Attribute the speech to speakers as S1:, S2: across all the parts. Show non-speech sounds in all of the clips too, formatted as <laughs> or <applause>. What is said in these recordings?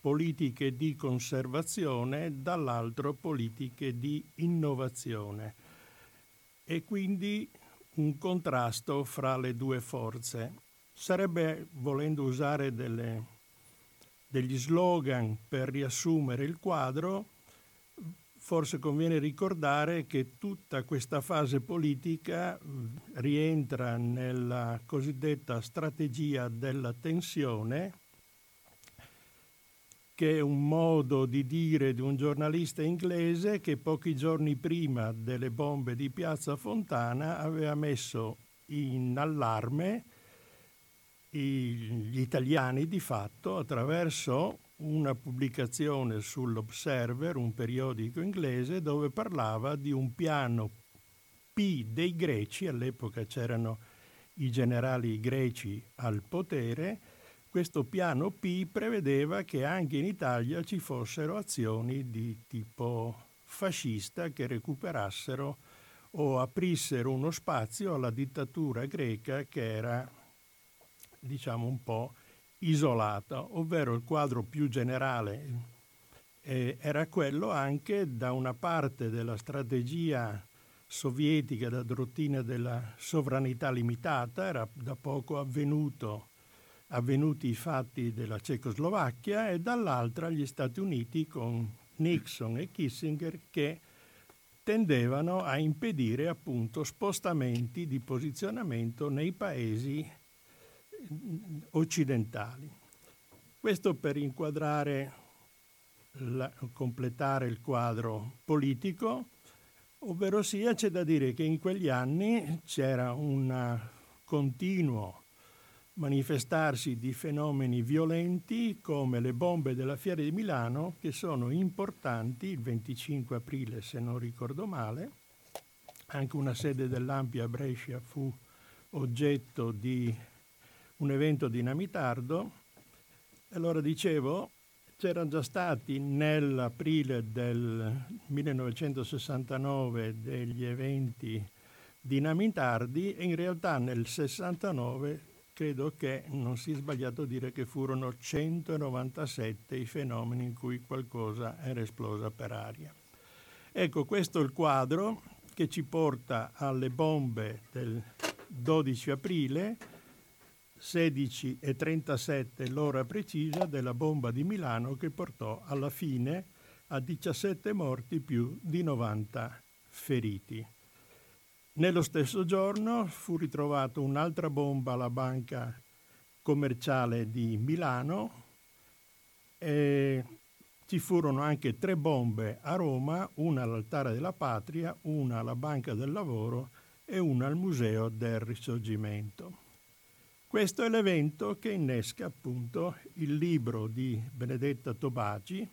S1: politiche di conservazione, dall'altro politiche di innovazione e quindi un contrasto fra le due forze. Sarebbe, volendo usare delle, degli slogan per riassumere il quadro, forse conviene ricordare che tutta questa fase politica rientra nella cosiddetta strategia della tensione, che è un modo di dire di un giornalista inglese che pochi giorni prima delle bombe di Piazza Fontana aveva messo in allarme gli italiani di fatto attraverso una pubblicazione sull'Observer, un periodico inglese, dove parlava di un piano P dei greci, all'epoca c'erano i generali greci al potere, questo piano P prevedeva che anche in Italia ci fossero azioni di tipo fascista che recuperassero o aprissero uno spazio alla dittatura greca che era, diciamo, un po' isolata, ovvero il quadro più generale eh, era quello anche da una parte della strategia sovietica, da dottrina della sovranità limitata, era da poco avvenuto, avvenuti i fatti della Cecoslovacchia e dall'altra gli Stati Uniti con Nixon e Kissinger che tendevano a impedire appunto spostamenti di posizionamento nei paesi occidentali. Questo per inquadrare, la, completare il quadro politico, ovvero sia c'è da dire che in quegli anni c'era un continuo manifestarsi di fenomeni violenti come le bombe della Fiera di Milano che sono importanti il 25 aprile se non ricordo male anche una sede dell'Ampia Brescia fu oggetto di un evento dinamitardo. Allora dicevo, c'erano già stati nell'aprile del 1969 degli eventi dinamitardi e in realtà nel 69 credo che non sia sbagliato dire che furono 197 i fenomeni in cui qualcosa era esplosa per aria. Ecco, questo è il quadro che ci porta alle bombe del 12 aprile 16.37 l'ora precisa della bomba di Milano che portò alla fine a 17 morti più di 90 feriti. Nello stesso giorno fu ritrovata un'altra bomba alla banca commerciale di Milano e ci furono anche tre bombe a Roma, una all'altare della patria, una alla Banca del Lavoro e una al Museo del Risorgimento. Questo è l'evento che innesca appunto il libro di Benedetta Tobagi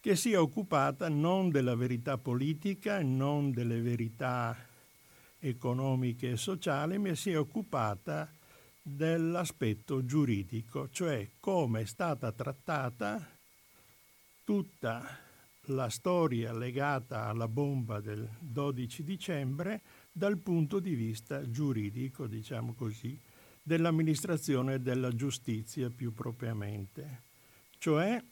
S1: che si è occupata non della verità politica, non delle verità economiche e sociali, ma si è occupata dell'aspetto giuridico, cioè come è stata trattata tutta la storia legata alla bomba del 12 dicembre dal punto di vista giuridico, diciamo così, dell'amministrazione della giustizia più propriamente, cioè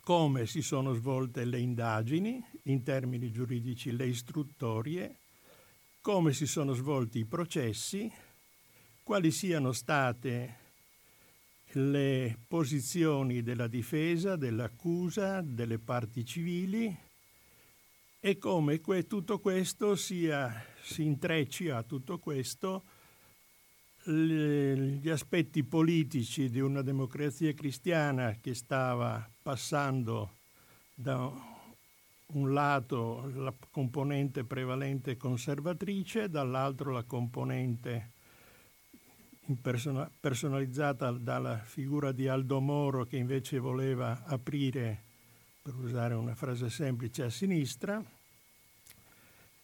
S1: come si sono svolte le indagini, in termini giuridici le istruttorie, come si sono svolti i processi, quali siano state le posizioni della difesa, dell'accusa, delle parti civili e come que- tutto questo sia, si intrecci a tutto questo gli aspetti politici di una democrazia cristiana che stava passando da un lato la componente prevalente conservatrice, dall'altro la componente personalizzata dalla figura di Aldo Moro che invece voleva aprire, per usare una frase semplice, a sinistra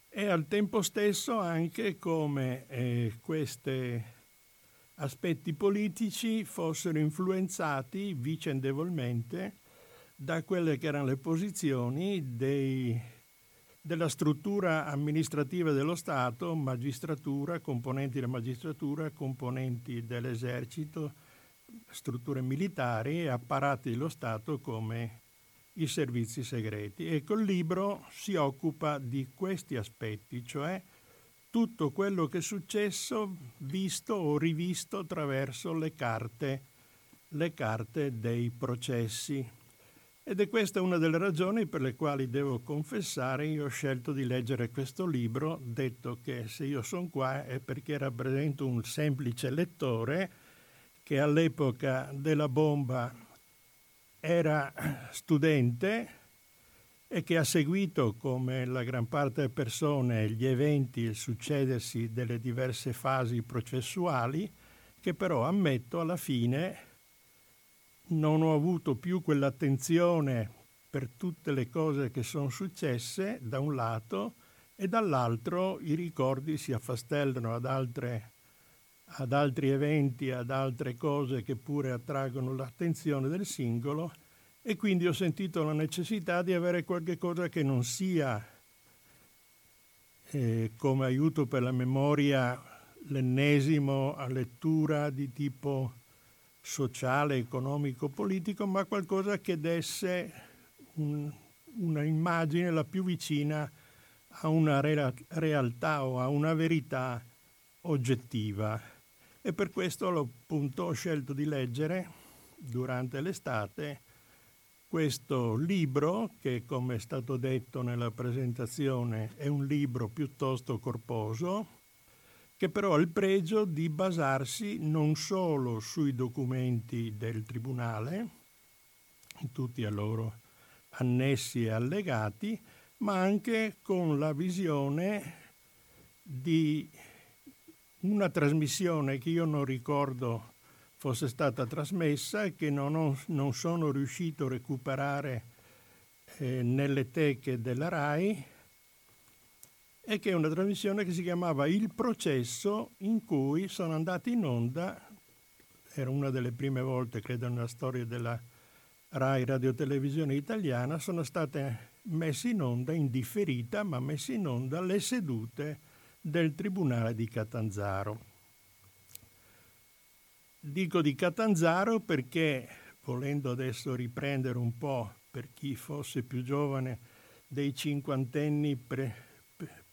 S1: e al tempo stesso anche come eh, queste aspetti politici fossero influenzati vicendevolmente da quelle che erano le posizioni dei, della struttura amministrativa dello Stato, magistratura, componenti della magistratura, componenti dell'esercito, strutture militari e apparati dello Stato come i servizi segreti. Ecco, il libro si occupa di questi aspetti, cioè tutto quello che è successo visto o rivisto attraverso le carte, le carte dei processi. Ed è questa una delle ragioni per le quali devo confessare io ho scelto di leggere questo libro, detto che se io sono qua è perché rappresento un semplice lettore che all'epoca della bomba era studente e che ha seguito, come la gran parte delle persone, gli eventi, il succedersi delle diverse fasi processuali, che però ammetto alla fine non ho avuto più quell'attenzione per tutte le cose che sono successe da un lato e dall'altro i ricordi si affastellano ad, altre, ad altri eventi, ad altre cose che pure attraggono l'attenzione del singolo e quindi ho sentito la necessità di avere qualche cosa che non sia eh, come aiuto per la memoria l'ennesimo a lettura di tipo sociale, economico, politico, ma qualcosa che desse un, una immagine la più vicina a una re- realtà o a una verità oggettiva. E per questo appunto ho scelto di leggere durante l'estate questo libro, che come è stato detto nella presentazione è un libro piuttosto corposo, che però ha il pregio di basarsi non solo sui documenti del Tribunale, tutti a loro annessi e allegati, ma anche con la visione di una trasmissione che io non ricordo fosse stata trasmessa e che non, ho, non sono riuscito a recuperare eh, nelle teche della RAI e che è una trasmissione che si chiamava Il processo in cui sono andati in onda, era una delle prime volte credo nella storia della RAI Radiotelevisione Italiana, sono state messe in onda, indifferita, ma messe in onda le sedute del Tribunale di Catanzaro. Dico di Catanzaro perché, volendo adesso riprendere un po' per chi fosse più giovane dei cinquantenni pre,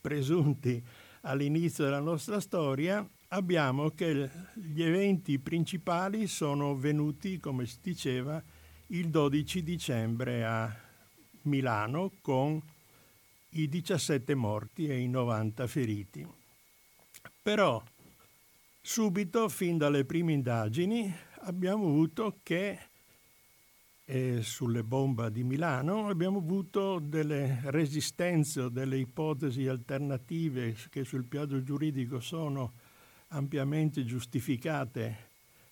S1: presunti all'inizio della nostra storia, abbiamo che gli eventi principali sono venuti, come si diceva, il 12 dicembre a Milano con i 17 morti e i 90 feriti. Però Subito, fin dalle prime indagini, abbiamo avuto che eh, sulle bombe di Milano abbiamo avuto delle resistenze o delle ipotesi alternative che sul piano giuridico sono ampiamente giustificate,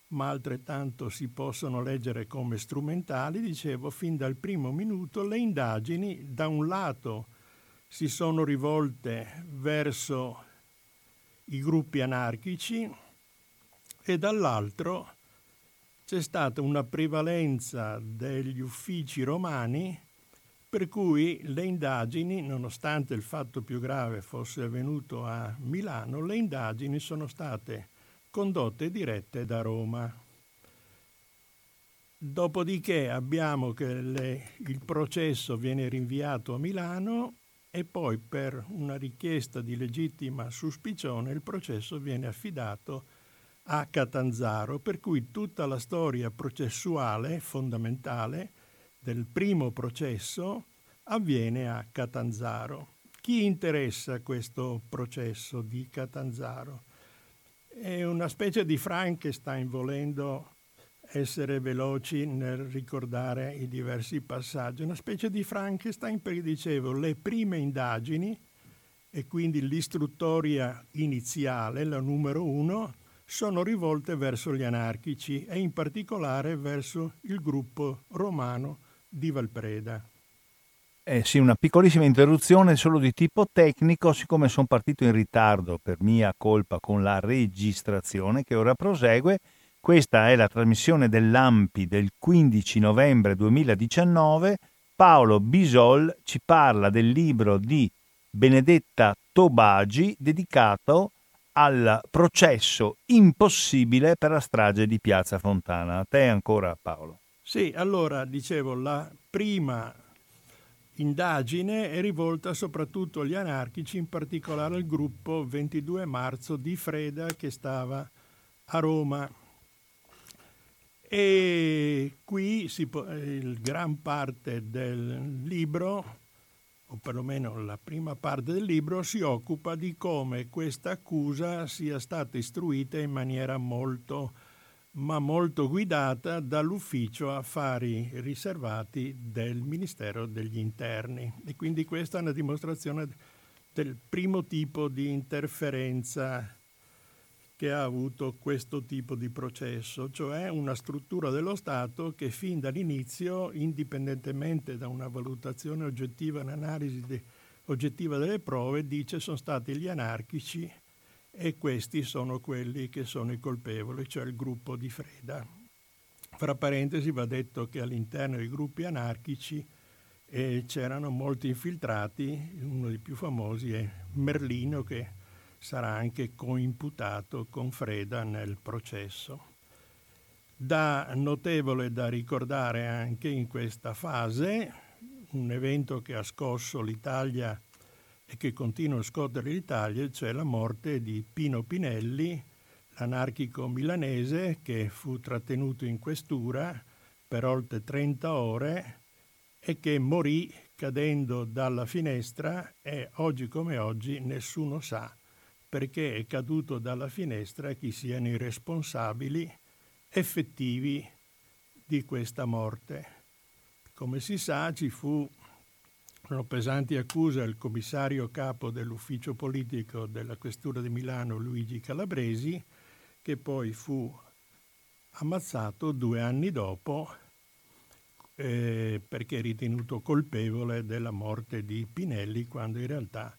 S1: ma altrettanto si possono leggere come strumentali. Dicevo, fin dal primo minuto le indagini da un lato si sono rivolte verso i gruppi anarchici e dall'altro c'è stata una prevalenza degli uffici romani per cui le indagini, nonostante il fatto più grave fosse avvenuto a Milano, le indagini sono state condotte dirette da Roma. Dopodiché abbiamo che le, il processo viene rinviato a Milano e poi per una richiesta di legittima suspicione il processo viene affidato a Catanzaro, per cui tutta la storia processuale fondamentale del primo processo avviene a Catanzaro. Chi interessa questo processo di Catanzaro? È una specie di Frankenstein volendo essere veloci nel ricordare i diversi passaggi. Una specie di Frankenstein perché dicevo le prime indagini e quindi l'istruttoria iniziale, la numero uno, sono rivolte verso gli anarchici e in particolare verso il gruppo romano di Valpreda.
S2: Eh sì, una piccolissima interruzione solo di tipo tecnico, siccome sono partito in ritardo per mia colpa con la registrazione che ora prosegue, questa è la trasmissione dell'AMPI del 15 novembre 2019. Paolo Bisol ci parla del libro di Benedetta Tobagi dedicato al processo impossibile per la strage di Piazza Fontana. A te ancora Paolo.
S1: Sì, allora dicevo, la prima indagine è rivolta soprattutto agli anarchici, in particolare al gruppo 22 marzo di Freda che stava a Roma. E qui si può, il gran parte del libro o perlomeno la prima parte del libro, si occupa di come questa accusa sia stata istruita in maniera molto, ma molto guidata dall'ufficio affari riservati del Ministero degli Interni. E quindi questa è una dimostrazione del primo tipo di interferenza che ha avuto questo tipo di processo, cioè una struttura dello Stato che fin dall'inizio, indipendentemente da una valutazione oggettiva, un'analisi de- oggettiva delle prove, dice sono stati gli anarchici e questi sono quelli che sono i colpevoli, cioè il gruppo di Freda. Fra parentesi va detto che all'interno dei gruppi anarchici eh, c'erano molti infiltrati, uno dei più famosi è Merlino che sarà anche coimputato con Freda nel processo. Da notevole da ricordare anche in questa fase un evento che ha scosso l'Italia e che continua a scuotere l'Italia, cioè la morte di Pino Pinelli, l'anarchico milanese che fu trattenuto in questura per oltre 30 ore e che morì cadendo dalla finestra e oggi come oggi nessuno sa perché è caduto dalla finestra chi siano i responsabili effettivi di questa morte. Come si sa ci furono pesanti accuse al commissario capo dell'ufficio politico della questura di Milano Luigi Calabresi, che poi fu ammazzato due anni dopo eh, perché ritenuto colpevole della morte di Pinelli, quando in realtà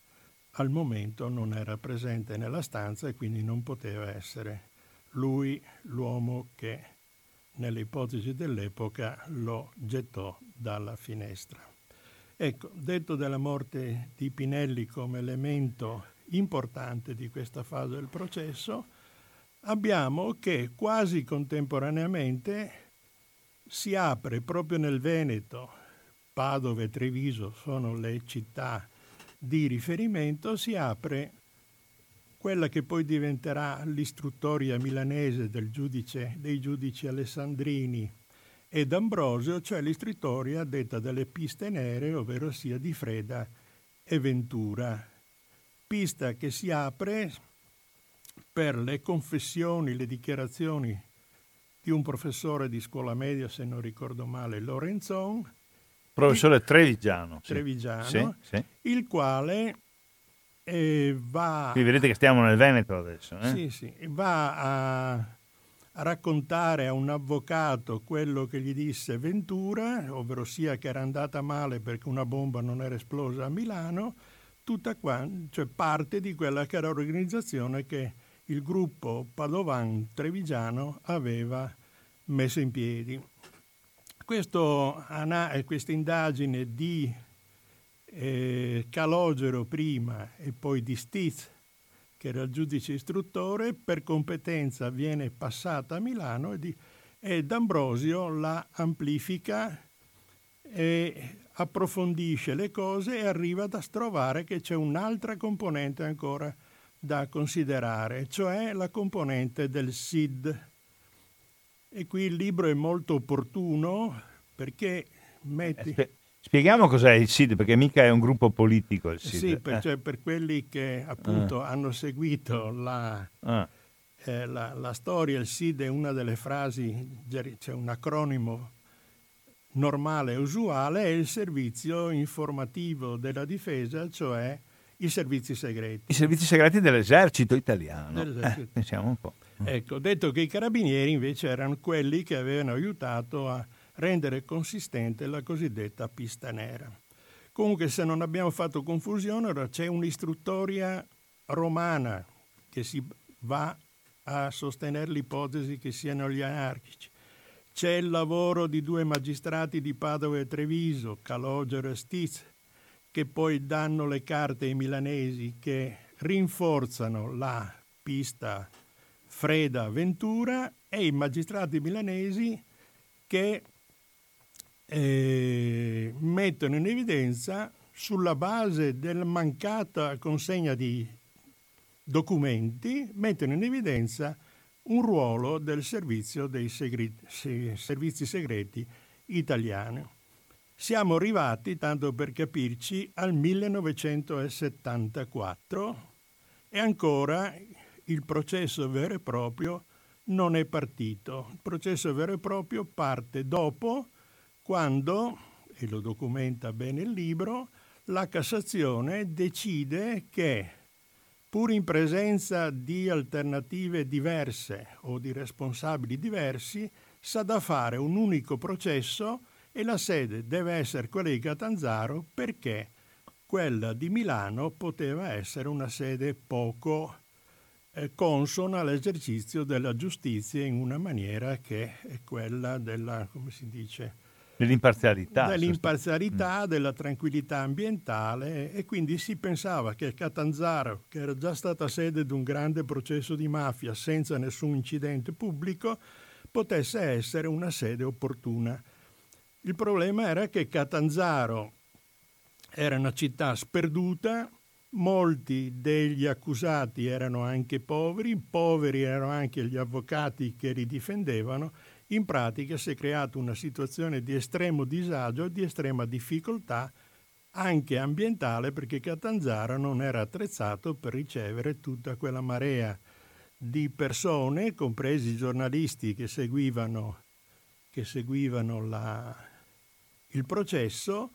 S1: al momento non era presente nella stanza e quindi non poteva essere lui l'uomo che nelle ipotesi dell'epoca lo gettò dalla finestra. Ecco, detto della morte di Pinelli come elemento importante di questa fase del processo, abbiamo che quasi contemporaneamente si apre proprio nel Veneto, Padova e Treviso sono le città di riferimento si apre quella che poi diventerà l'istruttoria milanese giudice, dei giudici alessandrini ed Ambrosio, cioè l'istruttoria detta dalle piste nere, ovvero sia di Freda e Ventura. Pista che si apre per le confessioni, le dichiarazioni di un professore di scuola media, se non ricordo male, Lorenzon,
S2: Professore Trevigiano.
S1: Sì. Trevigiano, sì, sì. il quale eh, va...
S2: Qui vedete che stiamo nel Veneto adesso. Eh?
S1: Sì, va a, a, raccontare a un avvocato quello che gli disse Ventura, ovvero sia che era andata male perché una bomba non era esplosa a Milano, tutta qua, cioè parte di quella che era l'organizzazione che il gruppo Padovan Trevigiano aveva messo in piedi. Questa indagine di eh, Calogero prima e poi di Stiz, che era il giudice istruttore, per competenza viene passata a Milano e, di, e D'Ambrosio la amplifica e approfondisce le cose e arriva a trovare che c'è un'altra componente ancora da considerare, cioè la componente del SID, e qui il libro è molto opportuno perché metti...
S2: Eh, spieghiamo cos'è il SID, perché mica è un gruppo politico il SID.
S1: Sì, per, eh. cioè, per quelli che appunto ah. hanno seguito la, ah. eh, la, la, storia, il SID è una delle frasi, c'è un acronimo normale e usuale, è il servizio informativo della difesa, cioè i servizi segreti.
S2: I servizi segreti dell'esercito italiano. Dell'esercito. Eh, pensiamo un po'.
S1: Ecco, detto che i carabinieri invece erano quelli che avevano aiutato a rendere consistente la cosiddetta pista nera. Comunque, se non abbiamo fatto confusione, ora c'è un'istruttoria romana che si va a sostenere l'ipotesi che siano gli anarchici. C'è il lavoro di due magistrati di Padova e Treviso, Calogero e Stiz, che poi danno le carte ai milanesi che rinforzano la pista Freda Ventura e i magistrati milanesi che eh, mettono in evidenza sulla base della mancata consegna di documenti, mettono in evidenza un ruolo del servizio dei segreti, servizi segreti italiani. Siamo arrivati, tanto per capirci, al 1974 e ancora il processo vero e proprio non è partito. Il processo vero e proprio parte dopo, quando, e lo documenta bene il libro, la Cassazione decide che, pur in presenza di alternative diverse o di responsabili diversi, sa da fare un unico processo e la sede deve essere quella di Catanzaro perché quella di Milano poteva essere una sede poco consona all'esercizio della giustizia in una maniera che è quella della, come si dice,
S2: dell'imparzialità,
S1: dell'imparzialità mm. della tranquillità ambientale e quindi si pensava che Catanzaro, che era già stata sede di un grande processo di mafia senza nessun incidente pubblico, potesse essere una sede opportuna. Il problema era che Catanzaro era una città sperduta, molti degli accusati erano anche poveri, poveri erano anche gli avvocati che li difendevano, in pratica si è creata una situazione di estremo disagio e di estrema difficoltà anche ambientale perché Catanzaro non era attrezzato per ricevere tutta quella marea di persone, compresi i giornalisti che seguivano, che seguivano la, il processo,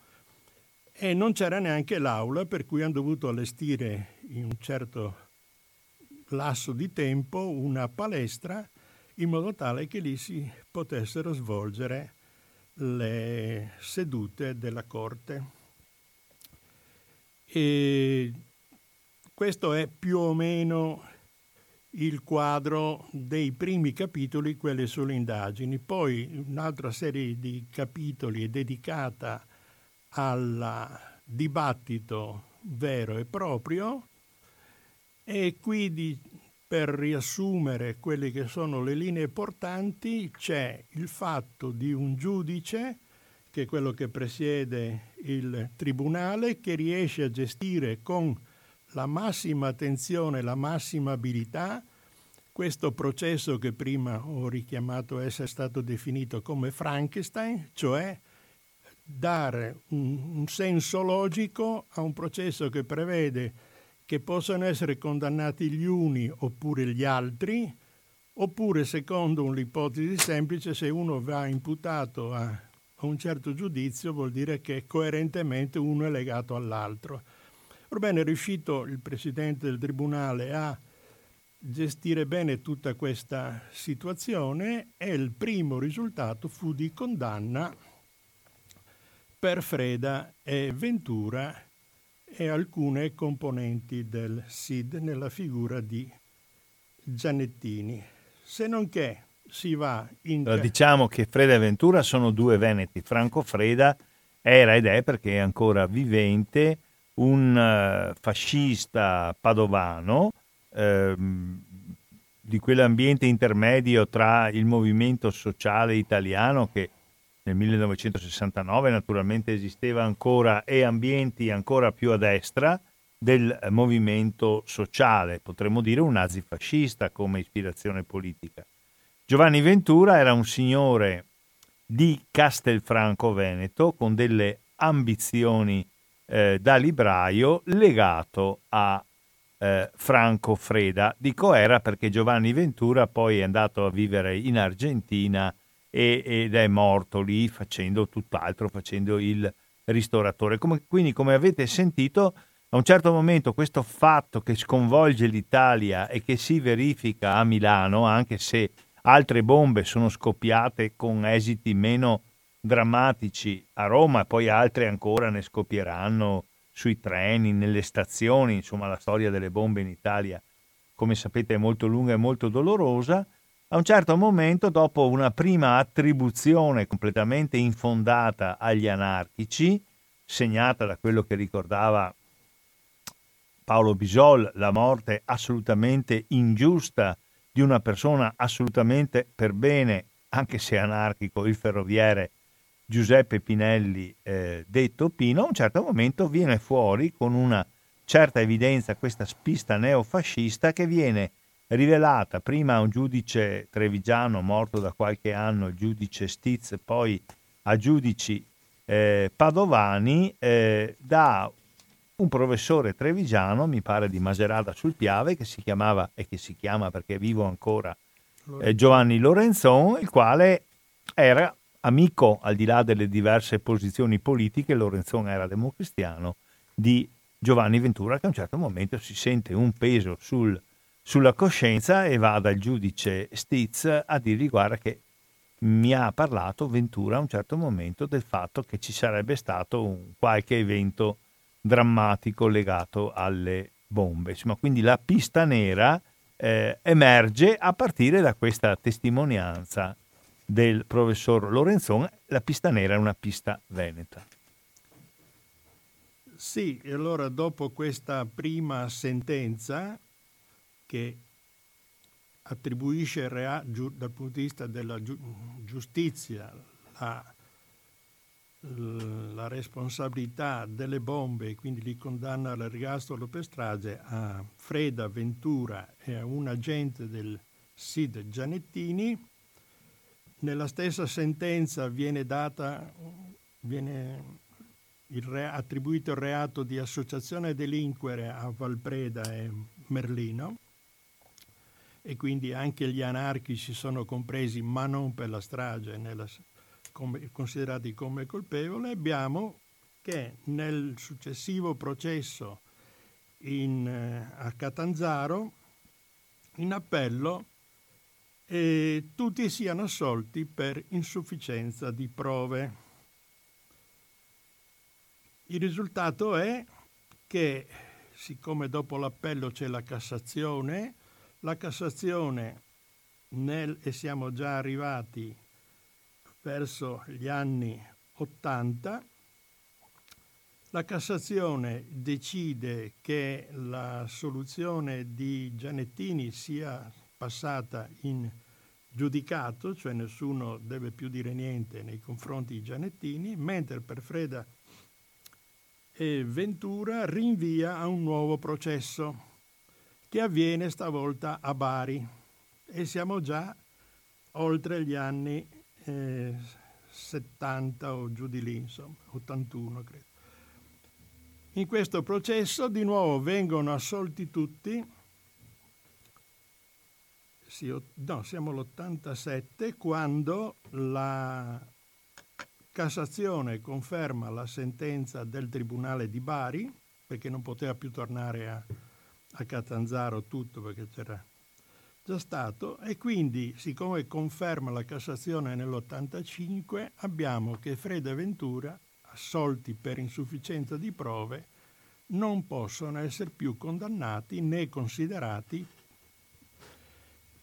S1: e non c'era neanche l'aula per cui hanno dovuto allestire in un certo lasso di tempo una palestra in modo tale che lì si potessero svolgere le sedute della corte. E questo è più o meno il quadro dei primi capitoli, quelli sulle indagini. Poi un'altra serie di capitoli è dedicata al dibattito vero e proprio e qui di, per riassumere quelle che sono le linee portanti c'è il fatto di un giudice che è quello che presiede il tribunale che riesce a gestire con la massima attenzione, la massima abilità questo processo che prima ho richiamato essere stato definito come Frankenstein, cioè dare un, un senso logico a un processo che prevede che possano essere condannati gli uni oppure gli altri, oppure secondo un'ipotesi semplice se uno va imputato a, a un certo giudizio vuol dire che coerentemente uno è legato all'altro. Orbene è riuscito il Presidente del Tribunale a gestire bene tutta questa situazione e il primo risultato fu di condanna per Freda e Ventura e alcune componenti del SID nella figura di Giannettini. Se non che si va in...
S2: Allora, diciamo che Freda e Ventura sono due veneti. Franco Freda era ed è perché è ancora vivente un uh, fascista padovano ehm, di quell'ambiente intermedio tra il movimento sociale italiano che nel 1969 naturalmente esisteva ancora e ambienti ancora più a destra del movimento sociale, potremmo dire un nazifascista come ispirazione politica. Giovanni Ventura era un signore di Castelfranco Veneto con delle ambizioni eh, da libraio legato a eh, Franco Freda. Dico era perché Giovanni Ventura poi è andato a vivere in Argentina e, ed è morto lì facendo tutt'altro, facendo il ristoratore. Come, quindi come avete sentito, a un certo momento questo fatto che sconvolge l'Italia e che si verifica a Milano, anche se altre bombe sono scoppiate con esiti meno drammatici a Roma, poi altre ancora ne scoppieranno sui treni, nelle stazioni, insomma la storia delle bombe in Italia, come sapete, è molto lunga e molto dolorosa. A un certo momento, dopo una prima attribuzione completamente infondata agli anarchici, segnata da quello che ricordava Paolo Bisol, la morte assolutamente ingiusta di una persona assolutamente per bene, anche se anarchico, il ferroviere Giuseppe Pinelli, eh, detto Pino, a un certo momento viene fuori con una certa evidenza questa spista neofascista che viene rivelata prima a un giudice trevigiano morto da qualche anno, il giudice Stiz, poi a giudici eh, padovani eh, da un professore trevigiano, mi pare di Maserata sul Piave, che si chiamava e che si chiama perché vivo ancora eh, Giovanni Lorenzon, il quale era amico, al di là delle diverse posizioni politiche, Lorenzon era democristiano, di Giovanni Ventura, che a un certo momento si sente un peso sul, sulla coscienza e va dal giudice Stiz a dirgli guarda che mi ha parlato Ventura a un certo momento del fatto che ci sarebbe stato un, qualche evento drammatico legato alle bombe. Insomma, quindi la pista nera eh, emerge a partire da questa testimonianza del professor Lorenzon. La pista nera è una pista veneta.
S1: Sì, e allora dopo questa prima sentenza che attribuisce rea- giu- dal punto di vista della giu- giustizia la, la, responsabilità delle bombe e quindi li condanna all'ergastolo per strage a Freda Ventura e a un agente del SID Gianettini. Nella stessa sentenza viene, data, viene il re, attribuito il reato di associazione a delinquere a Valpreda e Merlino e quindi anche gli anarchici sono compresi, ma non per la strage, nella, come, considerati come colpevoli. Abbiamo che nel successivo processo in, eh, a Catanzaro, in appello, eh, tutti siano assolti per insufficienza di prove. Il risultato è che, siccome dopo l'appello c'è la Cassazione, la Cassazione, nel, e siamo già arrivati verso gli anni 80, la Cassazione decide che la soluzione di Gianettini sia passata in giudicato, cioè nessuno deve più dire niente nei confronti di Gianettini, mentre per Freda e Ventura rinvia a un nuovo processo che avviene stavolta a Bari e siamo già oltre gli anni eh, 70 o giù di lì, insomma, 81 credo. In questo processo di nuovo vengono assolti tutti, sì, no, siamo all'87, quando la Cassazione conferma la sentenza del Tribunale di Bari, perché non poteva più tornare a, a Catanzaro tutto perché c'era già stato. E quindi siccome conferma la Cassazione nell'85 abbiamo che Freda e Ventura assolti per insufficienza di prove non possono essere più condannati né considerati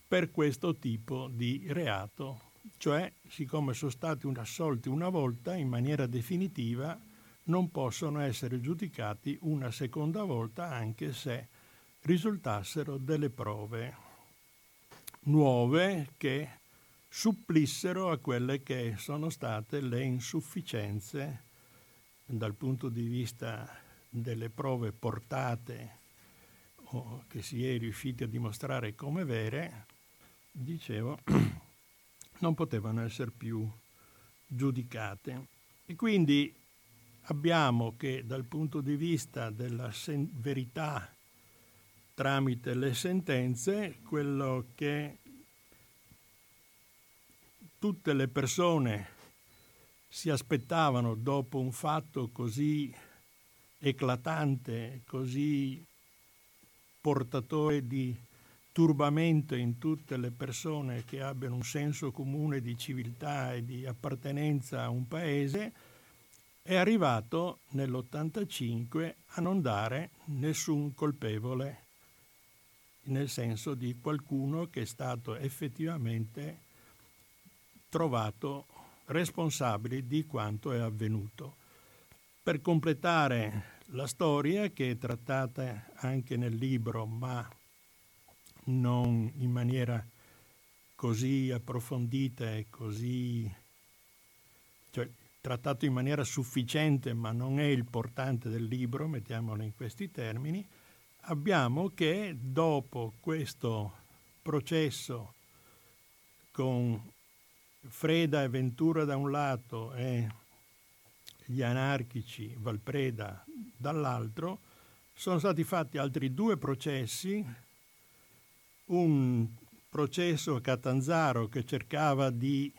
S1: per questo tipo di reato, cioè siccome sono stati assolti una volta in maniera definitiva non possono essere giudicati una seconda volta anche se risultassero delle prove nuove che supplissero a quelle che sono state le insufficienze dal punto di vista delle prove portate o che si è riusciti a dimostrare come vere, dicevo, <clears throat> non potevano essere più giudicate. E quindi abbiamo che dal punto di vista della sen- verità tramite le sentenze quello che tutte le persone si aspettavano dopo un fatto così eclatante, così portatore di turbamento in tutte le persone che abbiano un senso comune di civiltà e di appartenenza a un paese, è arrivato nell'85 a non dare nessun colpevole nel senso di qualcuno che è stato effettivamente trovato responsabile di quanto è avvenuto. per completare la storia che è trattata anche nel libro, ma non in maniera così approfondita e così cioè, trattato in maniera sufficiente, ma non è il portante del libro, mettiamolo in questi termini, abbiamo che dopo questo processo con Freda e Ventura da un lato e gli anarchici Valpreda dall'altro, sono stati fatti altri due processi, un processo a Catanzaro che cercava di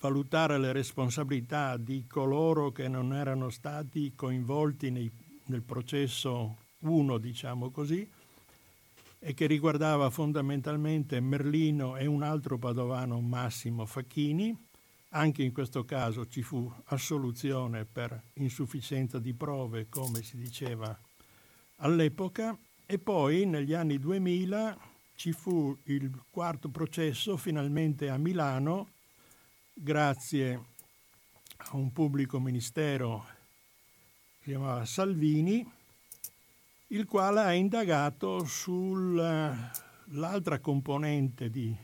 S1: valutare le responsabilità di coloro che non erano stati coinvolti nei, nel processo 1, diciamo così, e che riguardava fondamentalmente Merlino e un altro padovano Massimo Facchini. Anche in questo caso ci fu assoluzione per insufficienza di prove, come si diceva all'epoca, e poi negli anni 2000 ci fu il quarto processo finalmente a Milano grazie a un pubblico ministero che si chiamava Salvini, il quale ha indagato sull'altra componente di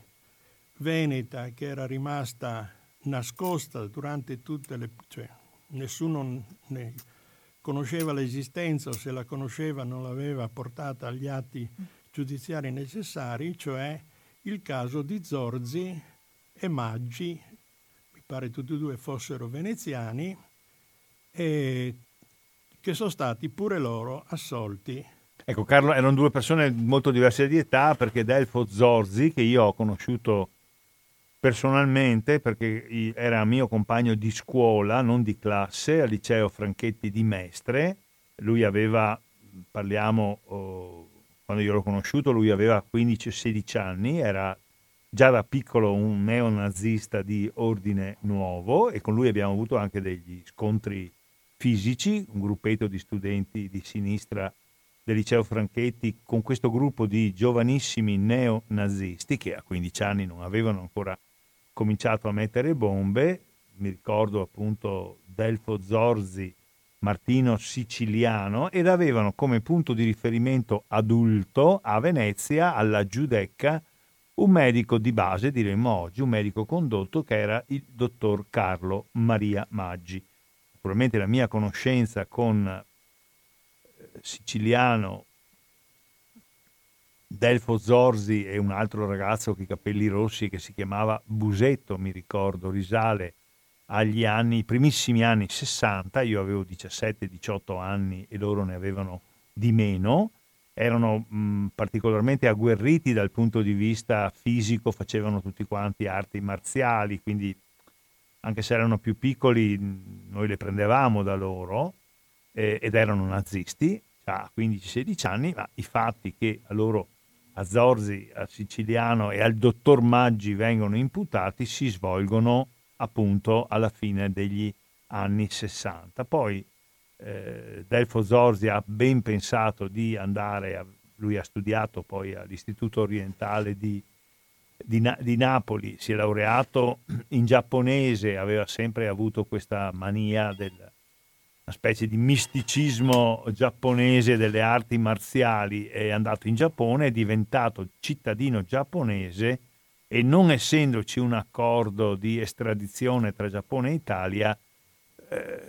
S1: Veneta che era rimasta nascosta durante tutte le... cioè nessuno ne conosceva l'esistenza o se la conosceva non l'aveva portata agli atti giudiziari necessari, cioè il caso di Zorzi e Maggi pare tutti e due fossero veneziani, e che sono stati pure loro assolti.
S2: Ecco, Carlo, erano due persone molto diverse di età perché Delfo Zorzi, che io ho conosciuto personalmente perché era mio compagno di scuola, non di classe, al liceo Franchetti di Mestre, lui aveva, parliamo, oh, quando io l'ho conosciuto, lui aveva 15-16 anni, era già da piccolo un neonazista di ordine nuovo e con lui abbiamo avuto anche degli scontri fisici, un gruppetto di studenti di sinistra del liceo Franchetti con questo gruppo di giovanissimi neonazisti che a 15 anni non avevano ancora cominciato a mettere bombe, mi ricordo appunto Delfo Zorzi, Martino Siciliano, ed avevano come punto di riferimento adulto a Venezia, alla Giudecca, un medico di base, diremmo oggi, un medico condotto che era il dottor Carlo Maria Maggi. Naturalmente la mia conoscenza con eh, Siciliano, Delfo Zorzi e un altro ragazzo con i capelli rossi che si chiamava Busetto, mi ricordo, risale agli anni, primissimi anni 60, io avevo 17-18 anni e loro ne avevano di meno, erano mh, particolarmente agguerriti dal punto di vista fisico, facevano tutti quanti arti marziali, quindi anche se erano più piccoli noi le prendevamo da loro eh, ed erano nazisti, a 15-16 anni, ma i fatti che a loro, a Zorzi, a Siciliano e al dottor Maggi vengono imputati si svolgono appunto alla fine degli anni 60. Poi eh, Delfo Zorzi ha ben pensato di andare, a, lui ha studiato poi all'Istituto Orientale di, di, di, Napoli, si è laureato in giapponese, aveva sempre avuto questa mania del una specie di misticismo giapponese delle arti marziali, è andato in Giappone, è diventato cittadino giapponese e non essendoci un accordo di estradizione tra Giappone e Italia, eh,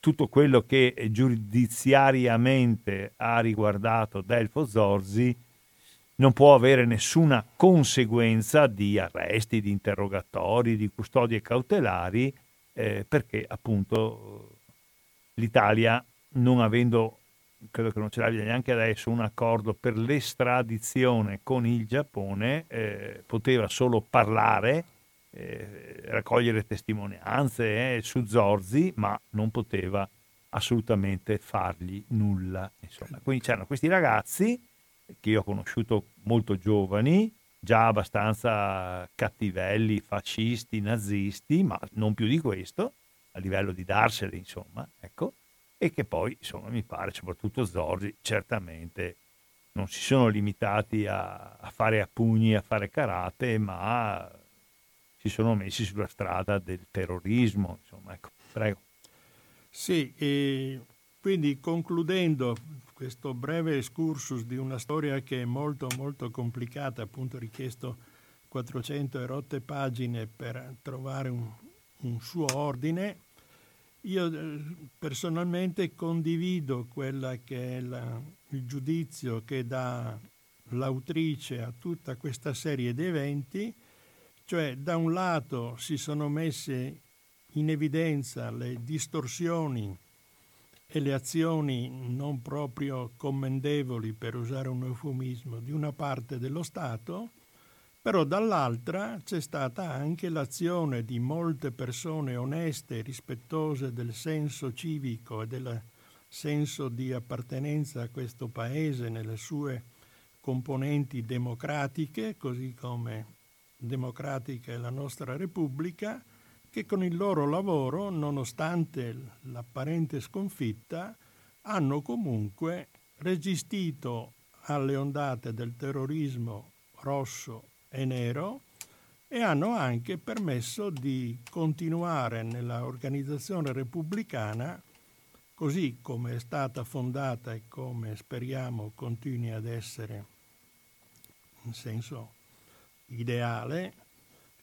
S2: tutto quello che giudiziariamente ha riguardato Delfo Zorzi non può avere nessuna conseguenza di arresti, di interrogatori, di custodie cautelari, eh, perché appunto l'Italia, non avendo, credo che non ce l'abbia neanche adesso, un accordo per l'estradizione con il Giappone, eh, poteva solo parlare eh, raccogliere testimonianze eh, su Zorzi, ma non poteva assolutamente fargli nulla. Insomma. Quindi c'erano questi ragazzi che io ho conosciuto molto giovani, già abbastanza cattivelli, fascisti, nazisti, ma non più di questo, a livello di darsene, insomma, ecco, e che poi, insomma, mi pare, soprattutto Zorzi, certamente non si sono limitati a, a fare a pugni, a fare karate, ma si sono messi sulla strada del terrorismo. Insomma, ecco, prego.
S1: Sì, quindi concludendo questo breve excursus di una storia che è molto molto complicata, appunto richiesto 400 e rotte pagine per trovare un, un suo ordine, io eh, personalmente condivido quella che è la, il giudizio che dà l'autrice a tutta questa serie di eventi, cioè da un lato si sono messe in evidenza le distorsioni e le azioni non proprio commendevoli, per usare un eufemismo, di una parte dello Stato, però dall'altra c'è stata anche l'azione di molte persone oneste, rispettose del senso civico e del senso di appartenenza a questo paese nelle sue componenti democratiche, così come democratica è la nostra Repubblica, che con il loro lavoro, nonostante l'apparente sconfitta, hanno comunque resistito alle ondate del terrorismo rosso e nero e hanno anche permesso di continuare nella organizzazione repubblicana così come è stata fondata e come speriamo continui ad essere in senso ideale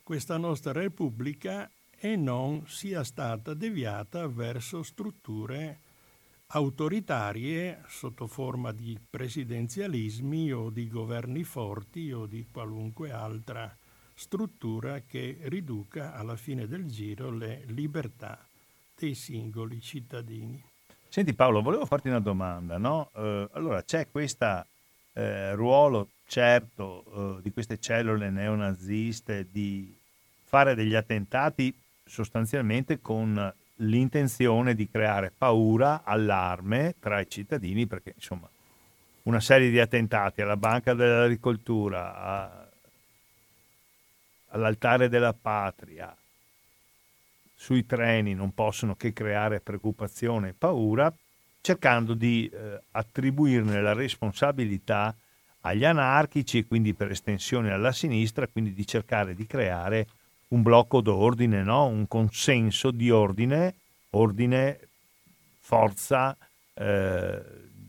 S1: questa nostra Repubblica e non sia stata deviata verso strutture autoritarie sotto forma di presidenzialismi o di governi forti o di qualunque altra struttura che riduca alla fine del giro le libertà dei singoli cittadini.
S2: Senti Paolo, volevo farti una domanda, no? Eh, allora c'è questo eh, ruolo certo eh, di queste cellule neonaziste di fare degli attentati sostanzialmente con l'intenzione di creare paura, allarme tra i cittadini, perché insomma una serie di attentati alla Banca dell'Agricoltura, a, all'altare della patria, sui treni non possono che creare preoccupazione e paura, cercando di eh, attribuirne la responsabilità agli anarchici e quindi per estensione alla sinistra, quindi di cercare di creare un blocco d'ordine, no? un consenso di ordine, ordine, forza eh,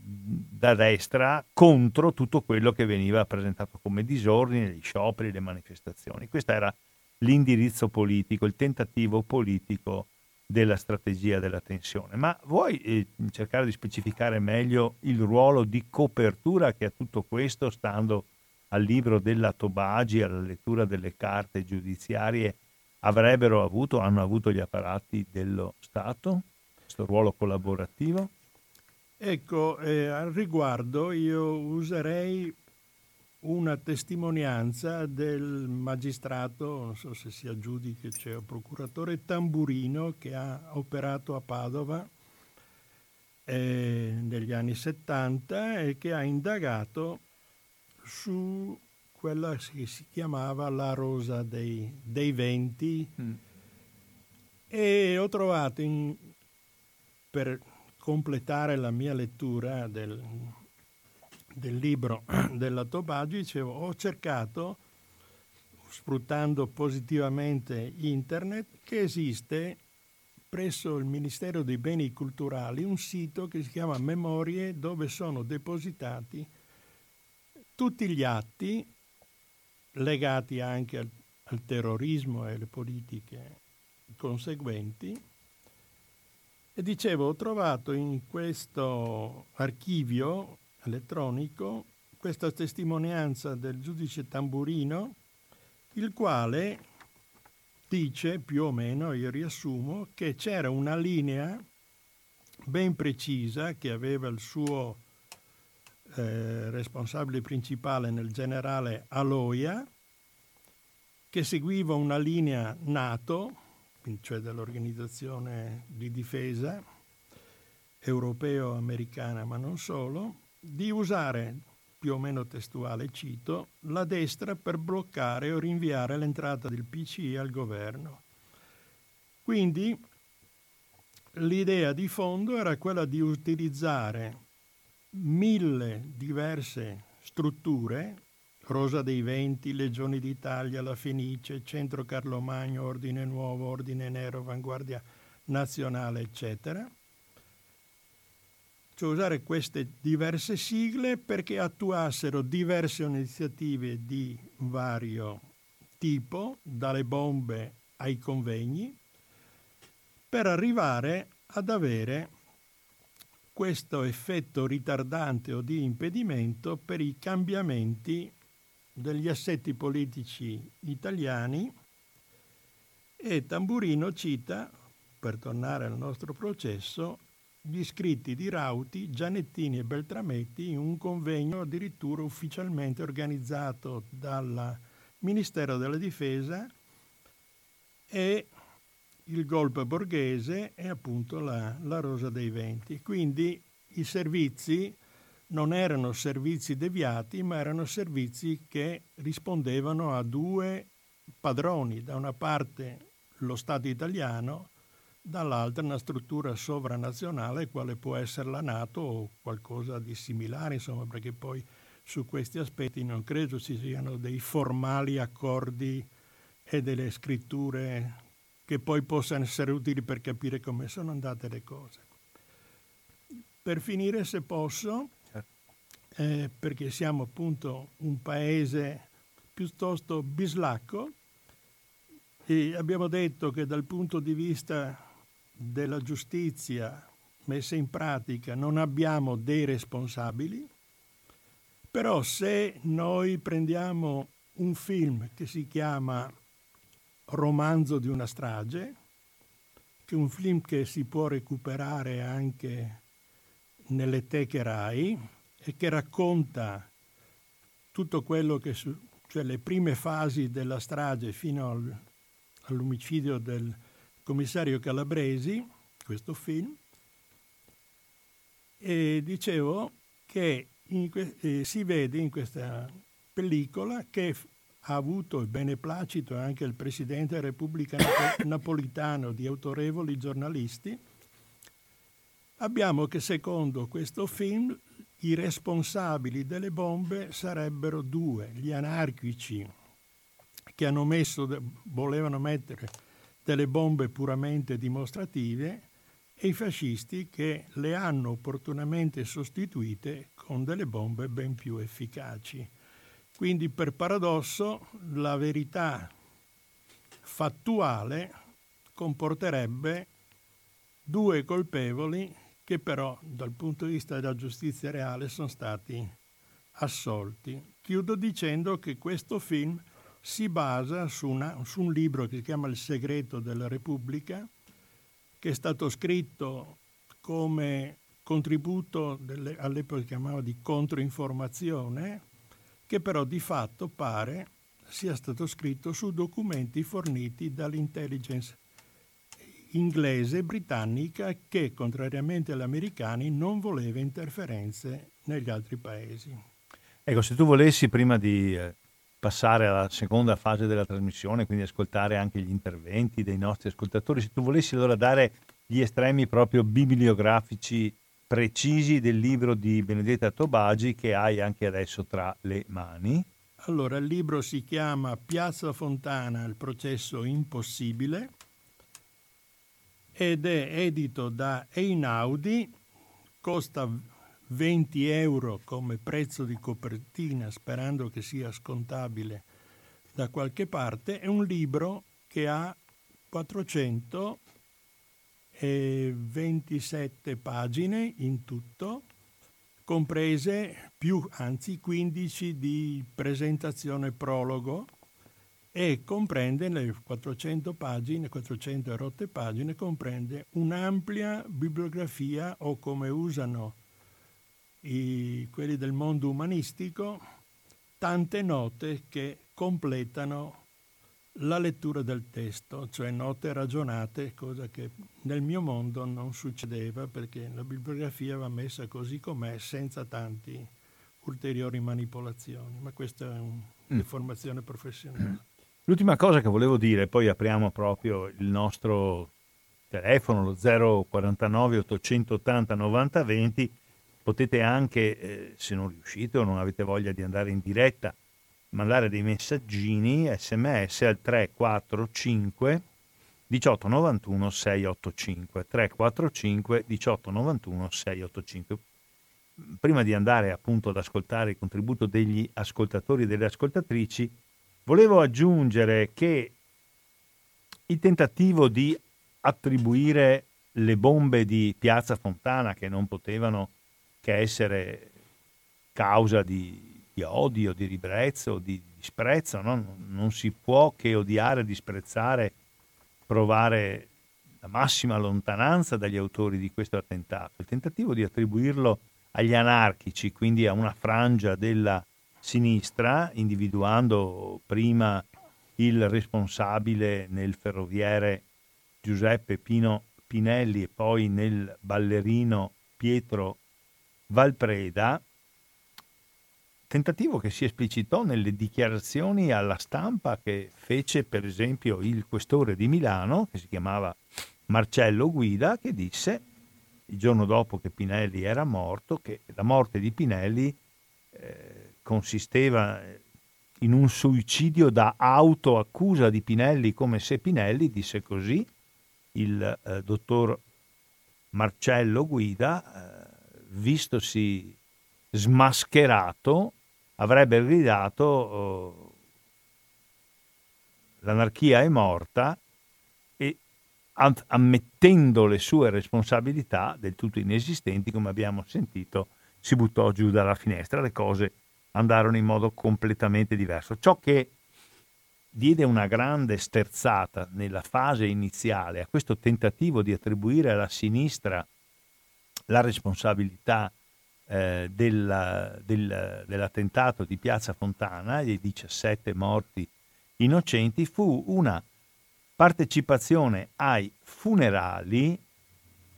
S2: da destra contro tutto quello che veniva presentato come disordine, gli scioperi, le manifestazioni. Questo era l'indirizzo politico, il tentativo politico della strategia della tensione. Ma vuoi eh, cercare di specificare meglio il ruolo di copertura che ha tutto questo, stando al libro della Tobagi, alla lettura delle carte giudiziarie, avrebbero avuto, hanno avuto gli apparati dello Stato, questo ruolo collaborativo?
S1: Ecco, eh, al riguardo io userei una testimonianza del magistrato, non so se sia giudice o procuratore Tamburino, che ha operato a Padova eh, negli anni 70 e che ha indagato su quella che si chiamava la rosa dei, dei venti mm. e ho trovato in, per completare la mia lettura del, del libro <clears throat> della Tobagi, dicevo, ho cercato, sfruttando positivamente internet, che esiste presso il Ministero dei Beni Culturali un sito che si chiama Memorie dove sono depositati tutti gli atti legati anche al, al terrorismo e alle politiche conseguenti. E dicevo, ho trovato in questo archivio elettronico questa testimonianza del giudice Tamburino, il quale dice più o meno, io riassumo, che c'era una linea ben precisa che aveva il suo eh, responsabile principale nel generale Aloia, che seguiva una linea NATO, cioè dell'organizzazione di difesa europeo-americana, ma non solo, di usare, più o meno testuale cito, la destra per bloccare o rinviare l'entrata del PCI al governo. Quindi l'idea di fondo era quella di utilizzare mille diverse strutture, Rosa dei Venti, Legioni d'Italia, la Fenice, Centro Carlo Magno, Ordine Nuovo, Ordine Nero, Avanguardia Nazionale, eccetera, cioè usare queste diverse sigle perché attuassero diverse iniziative di vario tipo, dalle bombe ai convegni, per arrivare ad avere questo effetto ritardante o di impedimento per i cambiamenti degli assetti politici italiani. E Tamburino cita, per tornare al nostro processo, gli scritti di Rauti, Gianettini e Beltrametti in un convegno addirittura ufficialmente organizzato dal Ministero della Difesa e il golpe borghese e appunto la, la Rosa dei Venti. Quindi i servizi non erano servizi deviati, ma erano servizi che rispondevano a due padroni, da una parte lo Stato italiano, dall'altra una struttura sovranazionale quale può essere la Nato o qualcosa di similare, insomma, perché poi su questi aspetti non credo ci siano dei formali accordi e delle scritture che poi possano essere utili per capire come sono andate le cose. Per finire, se posso, certo. eh, perché siamo appunto un paese piuttosto bislacco, e abbiamo detto che dal punto di vista della giustizia messa in pratica non abbiamo dei responsabili, però se noi prendiamo un film che si chiama Romanzo di una strage, che è un film che si può recuperare anche nelle teche RAI e che racconta tutto quello che, cioè le prime fasi della strage fino al, all'omicidio del commissario Calabresi, questo film, e dicevo che que- eh, si vede in questa pellicola che ha avuto il beneplacito anche il Presidente della Repubblica <coughs> Napolitano di autorevoli giornalisti, abbiamo che secondo questo film i responsabili delle bombe sarebbero due, gli anarchici che hanno messo, volevano mettere delle bombe puramente dimostrative e i fascisti che le hanno opportunamente sostituite con delle bombe ben più efficaci. Quindi per paradosso la verità fattuale comporterebbe due colpevoli che però dal punto di vista della giustizia reale sono stati assolti. Chiudo dicendo che questo film si basa su, una, su, un libro che si chiama Il segreto della Repubblica, che è stato scritto come contributo delle, all'epoca si chiamava di controinformazione, che però di fatto pare sia stato scritto su documenti forniti dall'intelligence inglese e britannica che, contrariamente agli americani, non voleva interferenze negli altri paesi.
S2: Ecco, se tu volessi, prima di eh, passare alla seconda fase della trasmissione, quindi ascoltare anche gli interventi dei nostri ascoltatori, se tu volessi allora dare gli estremi proprio bibliografici precisi del libro di Benedetta Tobagi che hai anche adesso tra le mani.
S1: Allora, il libro si chiama Piazza Fontana, il processo impossibile ed è edito da Einaudi, costa 20 euro come prezzo di copertina, sperando che sia scontabile da qualche parte, è un libro che ha 427 pagine in tutto, comprese più, anzi 15 di presentazione prologo e comprende le 400 pagine, 400 rotte pagine, comprende un'ampia bibliografia o come usano i, quelli del mondo umanistico, tante note che completano la lettura del testo, cioè note ragionate, cosa che nel mio mondo non succedeva perché la bibliografia va messa così com'è, senza tanti ulteriori manipolazioni, ma questa è un'informazione mm. professionale. <clears throat>
S2: L'ultima cosa che volevo dire, poi apriamo proprio il nostro telefono, lo 049 880 9020, Potete anche, eh, se non riuscite o non avete voglia di andare in diretta, mandare dei messaggini sms al 345 1891 685 345 1891 685 prima di andare appunto ad ascoltare il contributo degli ascoltatori e delle ascoltatrici, volevo aggiungere che il tentativo di attribuire le bombe di Piazza Fontana, che non potevano che essere causa di, di odio, di ribrezzo, di disprezzo, no? non si può che odiare, disprezzare, provare la massima lontananza dagli autori di questo attentato. Il tentativo di attribuirlo agli anarchici, quindi a una frangia della sinistra, individuando prima il responsabile nel ferroviere Giuseppe Pino Pinelli e poi nel ballerino Pietro Valpreda, tentativo che si esplicitò nelle dichiarazioni alla stampa che fece per esempio il questore di Milano, che si chiamava Marcello Guida, che disse il giorno dopo che Pinelli era morto che la morte di Pinelli eh, consisteva in un suicidio da autoaccusa di Pinelli, come se Pinelli disse così, il eh, dottor Marcello Guida, eh, vistosi smascherato, avrebbe gridato oh, l'anarchia è morta e ammettendo le sue responsabilità del tutto inesistenti, come abbiamo sentito, si buttò giù dalla finestra. Le cose andarono in modo completamente diverso. Ciò che diede una grande sterzata nella fase iniziale a questo tentativo di attribuire alla sinistra la responsabilità eh, della, del, dell'attentato di Piazza Fontana e dei 17 morti innocenti fu una partecipazione ai funerali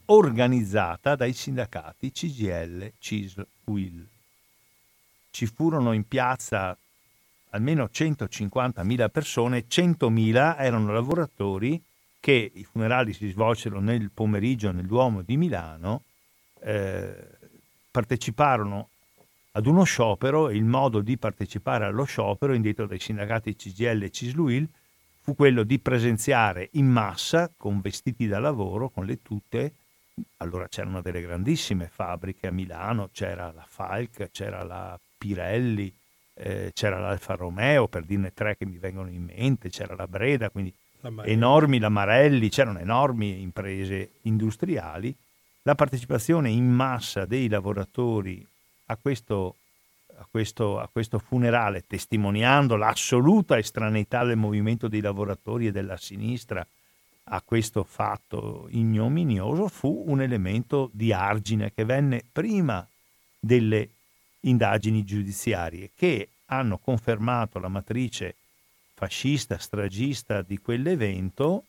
S2: organizzata dai sindacati CGL, CISL, UIL. Ci furono in piazza almeno 150.000 persone, 100.000 erano lavoratori che i funerali si svolsero nel pomeriggio nel Duomo di Milano, eh, parteciparono ad uno sciopero e il modo di partecipare allo sciopero indetto dai sindacati CGL e Cisluil fu quello di presenziare in massa con vestiti da lavoro, con le tute. Allora c'erano delle grandissime fabbriche a Milano, c'era la Falk, c'era la Pirelli, eh, c'era l'Alfa Romeo, per dirne tre che mi vengono in mente, c'era la Breda, quindi la enormi, la Marelli, c'erano enormi imprese industriali. La partecipazione in massa dei lavoratori a questo, a questo, a questo funerale, testimoniando l'assoluta estraneità del movimento dei lavoratori e della sinistra a questo fatto ignominioso, fu un elemento di argine che venne prima delle indagini giudiziarie che hanno confermato la matrice fascista, stragista di quell'evento,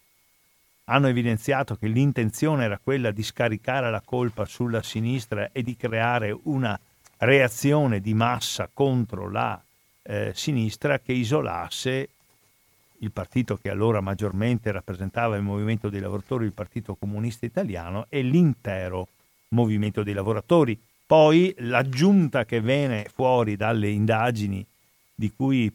S2: hanno evidenziato che l'intenzione era quella di scaricare la colpa sulla sinistra e di creare una reazione di massa contro la eh, sinistra che isolasse il partito che allora maggiormente rappresentava il movimento dei lavoratori, il Partito Comunista Italiano e l'intero movimento dei lavoratori. Poi l'aggiunta che viene fuori dalle indagini cui,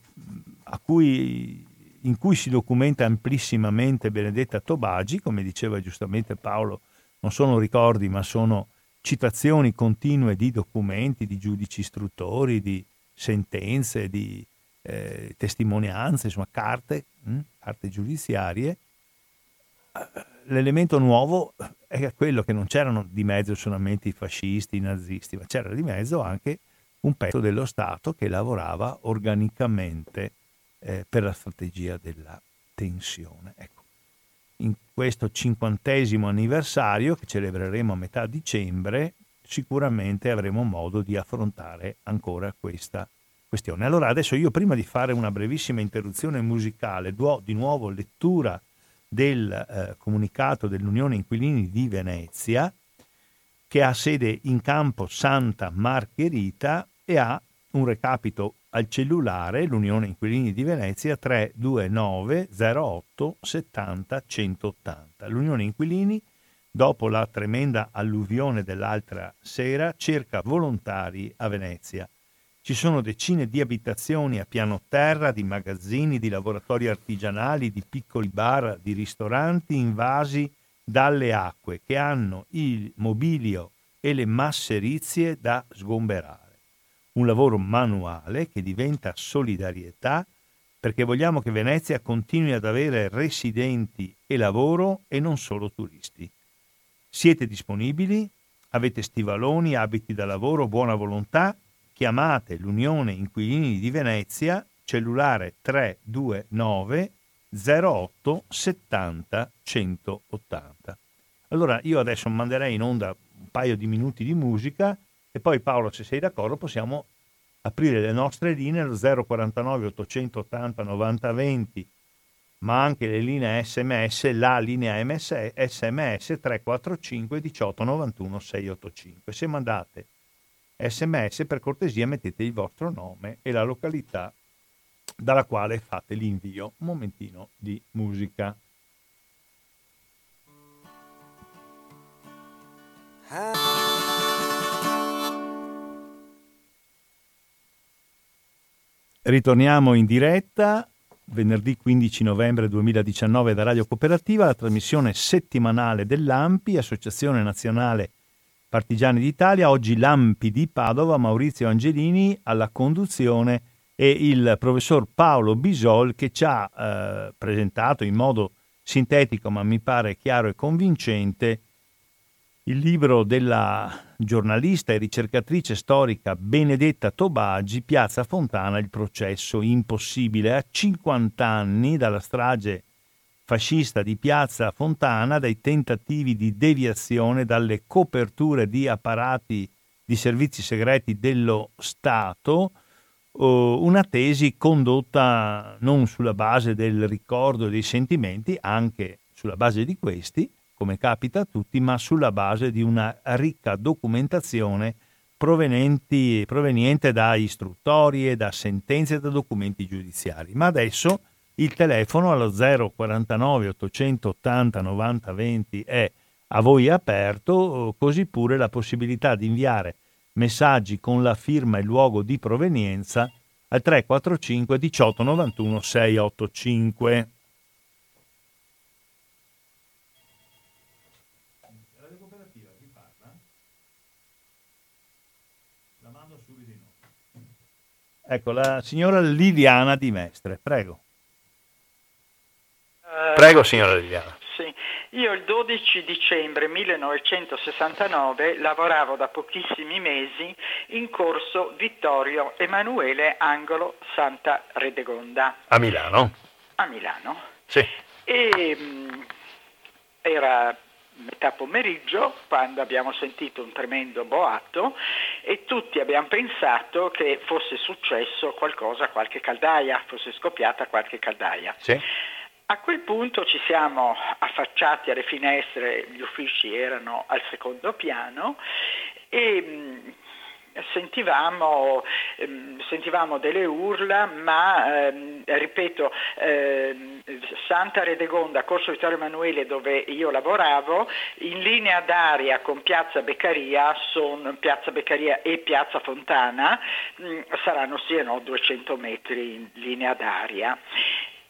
S2: cui, in cui si documenta amplissimamente Benedetta Tobagi, come diceva giustamente Paolo, non sono ricordi ma sono citazioni continue di documenti, di giudici istruttori, di sentenze, di eh, testimonianze, insomma carte, mh, hm, carte giudiziarie. L'elemento nuovo è quello che non c'erano di mezzo solamente i fascisti, i nazisti, ma c'era di mezzo anche un pezzo dello Stato che lavorava organicamente eh, per la strategia della tensione. Ecco. In questo cinquantesimo anniversario che celebreremo a metà dicembre, sicuramente avremo modo di affrontare ancora questa questione. Allora adesso io prima di fare una brevissima interruzione musicale, do di nuovo lettura del eh, comunicato dell'Unione Inquilini di Venezia, che ha sede in campo Santa Margherita e ha un recapito al cellulare, l'Unione Inquilini di Venezia 329 08 70 180. L'Unione Inquilini, dopo la tremenda alluvione dell'altra sera, cerca volontari a Venezia ci sono decine di abitazioni a piano terra, di magazzini, di laboratori artigianali, di piccoli bar, di ristoranti invasi dalle acque che hanno il mobilio e le masserizie da sgomberare. Un lavoro manuale che diventa solidarietà perché vogliamo che Venezia continui ad avere residenti e lavoro e non solo turisti. Siete disponibili? Avete stivaloni, abiti da lavoro, buona volontà? Chiamate l'Unione Inquilini di Venezia, cellulare 329 08 70 180. Allora io adesso manderei in onda un paio di minuti di musica e poi Paolo se sei d'accordo possiamo aprire le nostre linee allo 049 880 90 20 ma anche le linee sms, la linea MS, sms 345 18 91 685. Se mandate sms per cortesia mettete il vostro nome e la località dalla quale fate l'invio. Un momentino di musica. Ritorniamo in diretta venerdì 15 novembre 2019 da Radio Cooperativa, la trasmissione settimanale dell'AMPI, Associazione Nazionale Partigiani d'Italia. Oggi l'AMPI di Padova, Maurizio Angelini alla conduzione e il professor Paolo Bisol che ci ha eh, presentato in modo sintetico ma mi pare chiaro e convincente il libro della giornalista e ricercatrice storica Benedetta Tobagi, Piazza Fontana, il processo impossibile. A 50 anni dalla strage fascista di Piazza Fontana, dai tentativi di deviazione dalle coperture di apparati di servizi segreti dello Stato, una tesi condotta non sulla base del ricordo e dei sentimenti, anche sulla base di questi, come capita a tutti, ma sulla base di una ricca documentazione proveniente da istruttorie, da sentenze e da documenti giudiziari. Ma adesso il telefono allo 049 880 90 20 è a voi aperto, così pure la possibilità di inviare messaggi con la firma e luogo di provenienza al 345 18 91 685. Ecco, la signora Liliana di Mestre, prego. Uh, prego, signora Liliana.
S3: Sì, io il 12 dicembre 1969 lavoravo da pochissimi mesi in corso Vittorio Emanuele Angolo Santa Redegonda.
S2: A Milano?
S3: A Milano.
S2: Sì.
S3: E mh, mm, era metà pomeriggio quando abbiamo sentito un tremendo boato e tutti abbiamo pensato che fosse successo qualcosa, qualche caldaia, fosse scoppiata qualche caldaia.
S2: Sì.
S3: A quel punto ci siamo affacciati alle finestre, gli uffici erano al secondo piano e sentivamo, ehm, sentivamo delle urla, ma ehm, ripeto, ehm, Santa Redegonda, Corso Vittorio Emanuele dove io lavoravo, in linea d'aria con Piazza Beccaria, son, Piazza Beccaria e Piazza Fontana mm, saranno sì e no 200 metri in linea d'aria.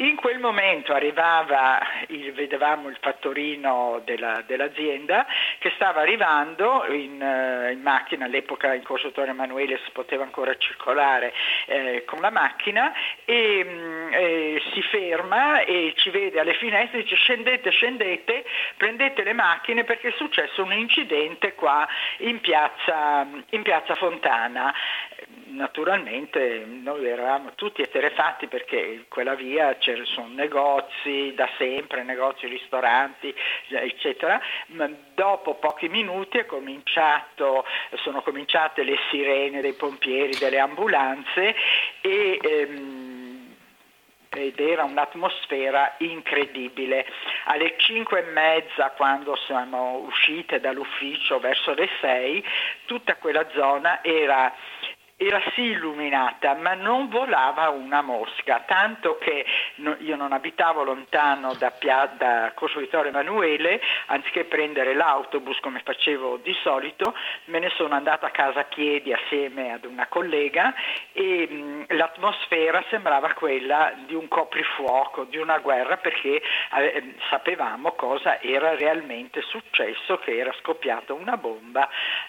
S3: In quel momento arrivava, il, vedevamo il fattorino della, dell'azienda che stava arrivando in, uh, in, macchina, all'epoca in Corso Torre Emanuele si poteva ancora circolare eh, con la macchina e, eh, si ferma e ci vede alle finestre e dice scendete, scendete, prendete le macchine perché è successo un incidente qua in piazza, in piazza Fontana. Naturalmente noi eravamo tutti eterefatti perché quella via c'erano negozi da sempre, negozi, ristoranti, eccetera. Ma dopo pochi minuti sono cominciate le sirene dei pompieri, delle ambulanze e ehm, ed era un'atmosfera incredibile. Alle 5 e mezza, quando siamo uscite dall'ufficio verso le 6, tutta quella zona era era sì illuminata, ma non volava una mosca, tanto che no, io non abitavo lontano da, da Corso Vittorio Emanuele, anziché prendere l'autobus come facevo di solito, me ne sono andata a casa a piedi assieme ad una collega e mh, l'atmosfera sembrava quella di un coprifuoco, di una guerra, perché eh, sapevamo cosa era realmente successo, che era scoppiata una bomba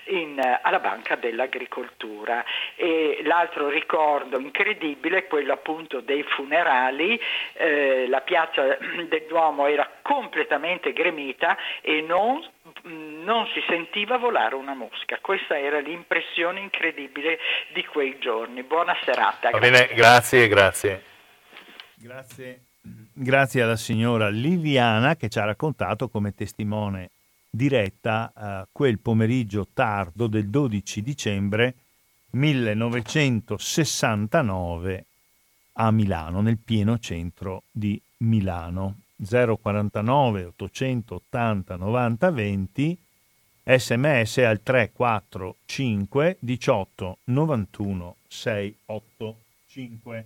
S3: in, alla Banca dell'Agricoltura e l'altro ricordo incredibile è quello appunto dei funerali, eh, la piazza <clears throat> del Duomo era completamente gremita e non, non si sentiva volare una mosca, questa era l'impressione incredibile di quei giorni. Buona serata.
S2: Va bene, grazie, grazie. Grazie. Grazie alla signora Liliana che ci ha raccontato come testimone diretta uh, quel pomeriggio tardo del 12 dicembre 1969 a Milano, nel pieno centro di Milano. 049 880 90 20 sms al 345 18 91 685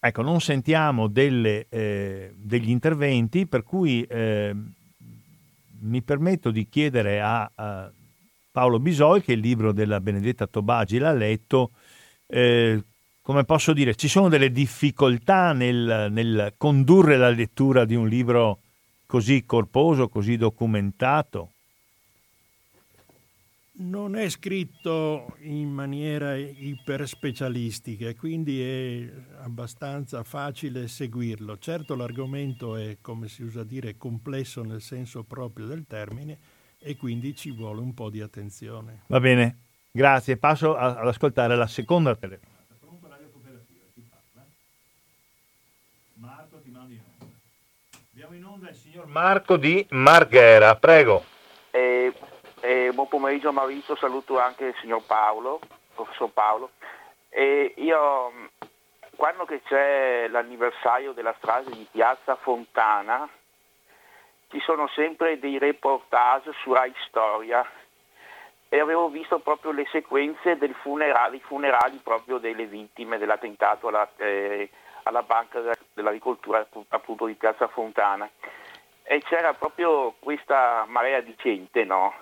S2: ecco non sentiamo delle, eh, degli interventi per cui eh, mi permetto di chiedere a, a Paolo Bisoi, che il libro della Benedetta Tobagi l'ha letto, eh, come posso dire, ci sono delle difficoltà nel, nel, condurre la lettura di un libro così corposo, così documentato?
S1: Non è scritto in maniera iperspecialistica, quindi è abbastanza facile seguirlo. Certo l'argomento è, come si usa dire, complesso nel senso proprio del termine, e quindi ci vuole un po' di attenzione.
S2: Va bene, grazie. Passo a, ad ascoltare la seconda telefonata. Marco ti mando in onda. Abbiamo in onda il signor Marco di Marghera, prego.
S4: Eh, eh, buon pomeriggio Maurizio, saluto anche il signor Paolo, professor Paolo. Eh, io quando c'è l'anniversario della strage di Piazza Fontana, ci sono sempre dei reportage su Rai Storia e avevo visto proprio le sequenze dei funerali, funerali proprio delle vittime dell'attentato alla, eh, alla Banca dell'Agricoltura appunto di Piazza Fontana e c'era proprio questa marea di gente, no?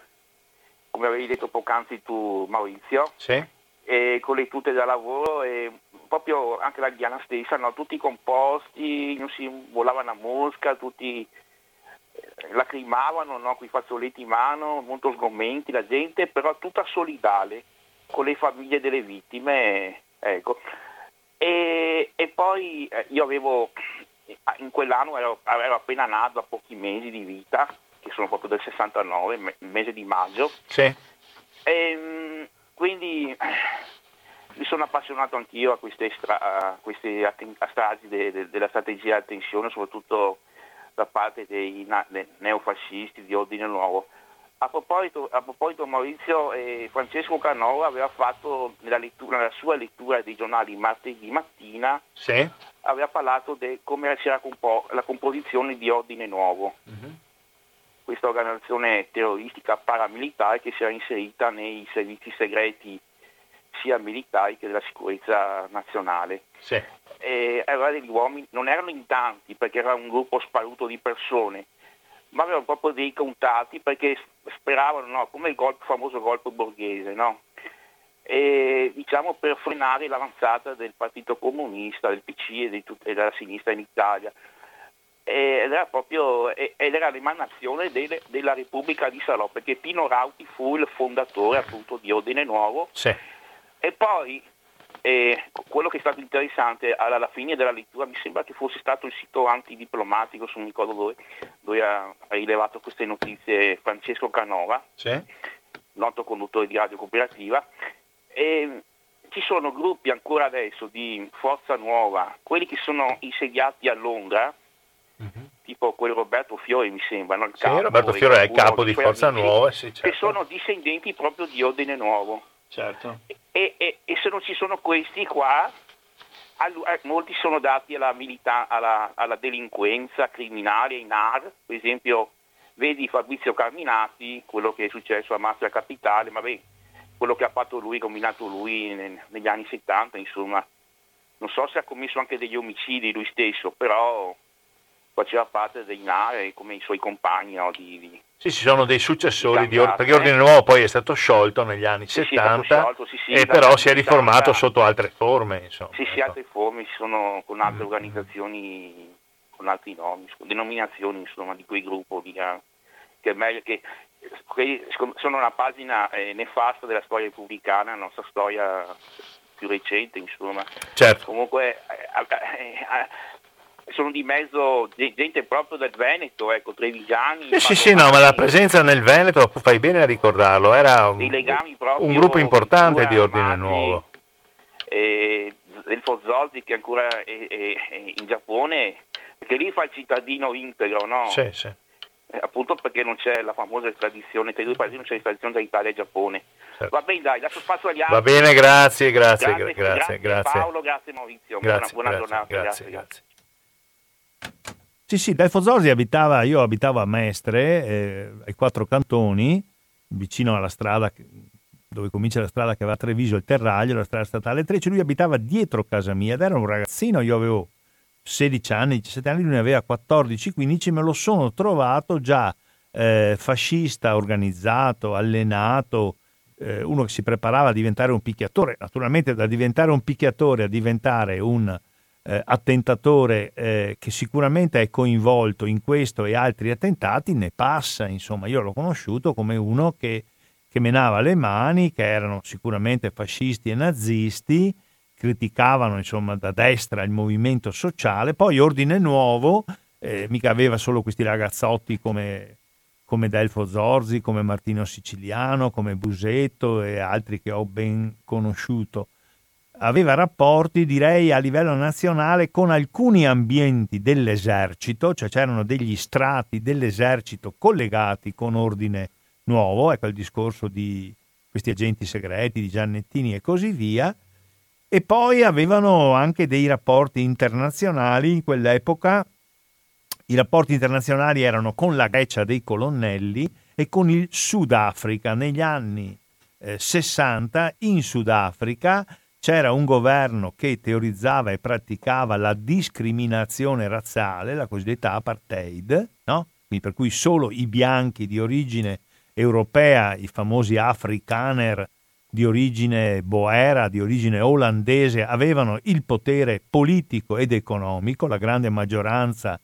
S4: come avevi detto poc'anzi tu Maurizio,
S2: sì.
S4: e con le tute da lavoro e proprio anche la Diana stessa, no? tutti composti, non si volava una mosca, tutti lacrimavano no? con i fazzoletti in mano, molto sgomenti la gente, però tutta solidale con le famiglie delle vittime. Ecco. E, e, poi eh, io avevo, in quell'anno ero, ero, appena nato a pochi mesi di vita, che sono proprio del 69, il mese di maggio.
S2: Sì.
S4: E, mm, quindi mi sono appassionato anch'io a queste, stra- a queste stragi de- de- della strategia di attenzione, soprattutto da parte dei, neofascisti di ordine nuovo. A proposito, a proposito Maurizio, eh, Francesco Canova aveva fatto nella, lettura, nella, sua lettura dei giornali martedì mattina,
S2: sì.
S4: aveva parlato di come c'era compo- la composizione di ordine nuovo. Uh-huh. Questa organizzazione terroristica paramilitare che si era inserita nei servizi segreti sia militari che della sicurezza nazionale.
S2: Sì
S4: eh, aveva degli uomini, non erano in tanti perché era un gruppo sparuto di persone, ma avevano proprio dei contati perché speravano, no, come il, golpe, famoso golpe borghese, no? e, diciamo per frenare l'avanzata del Partito Comunista, del PC e, tut- e della sinistra in Italia. Ed era proprio ed era l'emanazione delle, della Repubblica di Salò, perché Pino Rauti fu il fondatore appunto di Ordine Nuovo.
S2: Sì.
S4: E poi e quello che è stato interessante alla fine della lettura mi sembra che fosse stato il sito antidiplomatico, se non ricordo dove, dove ha rilevato queste notizie Francesco Canova,
S2: sì.
S4: noto conduttore di radio cooperativa. E ci sono gruppi ancora adesso di Forza Nuova, quelli che sono insediati a Londra, uh-huh. tipo quel Roberto Fiore mi sembra, no? il
S2: sì, Roberto Fiore è il capo di Forza Nuova, sì, certo.
S4: che sono discendenti proprio di Ordine Nuovo.
S2: Certo.
S4: E, e, e, se non ci sono questi qua, eh, molti sono dati alla, milita- alla, alla delinquenza criminale in AR, per esempio vedi Fabrizio Carminati, quello che è successo a Mafia Capitale, ma beh, quello che ha fatto lui, combinato lui negli anni 70, insomma, non so se ha commesso anche degli omicidi lui stesso, però faceva parte dei NARE come i suoi compagni no, di, di,
S2: sì, ci sono dei successori di, perché Ordine Nuovo poi è stato sciolto negli anni
S4: sì,
S2: 70
S4: sì, sciolto, sì,
S2: e però si è riformato 70. sotto altre forme. Insomma,
S4: sì, sì, ecco. altre forme, ci sono con altre organizzazioni, con altri nomi, denominazioni insomma di quei gruppi che è meglio che sono una pagina eh, nefasta della storia repubblicana, la nostra storia più recente, insomma.
S2: Certo.
S4: Comunque eh, eh, eh sono di mezzo gente proprio del Veneto, ecco, trevigiani.
S2: Sì, sì, sì, no, ma la presenza nel Veneto, fai bene a ricordarlo, era un, un gruppo importante di ordine Matti, nuovo.
S4: E Elfo Zolzi che ancora è, è, è, in Giappone, perché lì fa il cittadino integro, no?
S2: Sì, sì.
S4: Eh, appunto perché non c'è la famosa tradizione, tra i due paesi non c'è l'estradizione tra Italia e Giappone. Certo. Va bene, dai, lascio spazio agli altri.
S2: Va bene, grazie, grazie, grazie, grazie,
S4: grazie Paolo, grazie Maurizio,
S2: grazie,
S4: buona, buona giornata.
S2: Grazie, grazie. Sì, sì, Delfo Zorzi abitava, io abitavo a Mestre, eh, ai quattro cantoni, vicino alla strada dove comincia la strada che va a Treviso, il Terraglio, la strada statale 13, lui abitava dietro casa mia ed era un ragazzino, io avevo 16 anni, 17 anni, lui ne aveva 14-15, me lo sono trovato già eh, fascista, organizzato, allenato, eh, uno che si preparava a diventare un picchiatore, naturalmente da diventare un picchiatore a diventare un eh, attentatore eh, che sicuramente è coinvolto in questo e altri attentati, ne passa, insomma, io l'ho conosciuto come uno che, che menava le mani, che erano sicuramente fascisti e nazisti, criticavano insomma da destra il movimento sociale, poi Ordine Nuovo, eh, mica aveva solo questi ragazzotti come, come Delfo Zorzi, come Martino Siciliano, come Busetto e altri che ho ben conosciuto aveva rapporti, direi, a livello nazionale con alcuni ambienti dell'esercito, cioè c'erano degli strati dell'esercito collegati con ordine nuovo, ecco il discorso di questi agenti segreti, di Giannettini e così via, e poi avevano anche dei rapporti internazionali in quell'epoca. I rapporti internazionali erano con la Grecia dei colonnelli e con il Sudafrica. Negli anni eh, 60 in Sudafrica c'era un governo che teorizzava e praticava la discriminazione razziale, la cosiddetta apartheid, no? per cui solo i bianchi di origine europea, i famosi afrikaner di origine boera, di origine olandese, avevano il potere politico ed economico, la grande maggioranza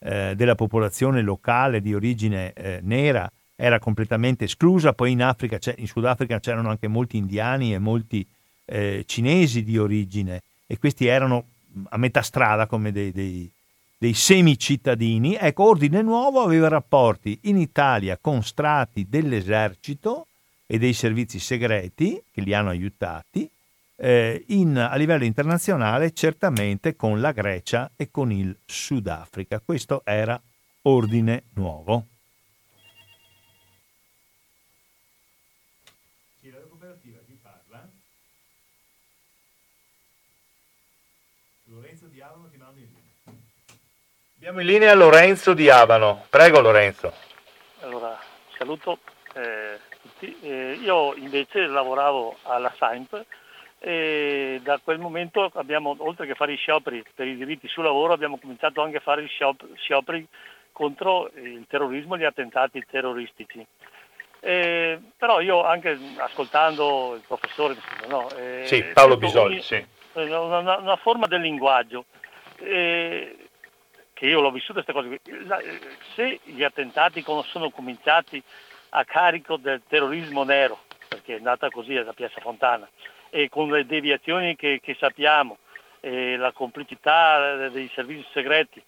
S2: eh, della popolazione locale di origine eh, nera era completamente esclusa, poi in, Africa, in Sudafrica c'erano anche molti indiani e molti eh, cinesi di origine e questi erano a metà strada come dei, dei, dei semi-cittadini. Ecco, Ordine Nuovo aveva rapporti in Italia con strati dell'esercito e dei servizi segreti che li hanno aiutati, eh, in, a livello internazionale certamente con la Grecia e con il Sudafrica. Questo era Ordine Nuovo. Abbiamo in linea Lorenzo di Abano. Prego Lorenzo.
S5: Allora, saluto eh, tutti. Eh, io invece lavoravo alla Saint e da quel momento abbiamo, oltre che fare i scioperi per i diritti sul lavoro, abbiamo cominciato anche a fare gli scioperi contro il terrorismo e gli attentati terroristici. Eh, però io anche ascoltando il professore
S2: no, eh, sì, Paolo Bisogli, sì.
S5: una, una, una, forma del linguaggio eh, che io l'ho vissuta queste cose, se gli attentati sono cominciati a carico del terrorismo nero, perché è nata così da Piazza Fontana, e con le deviazioni che, che sappiamo, la complicità dei servizi segreti,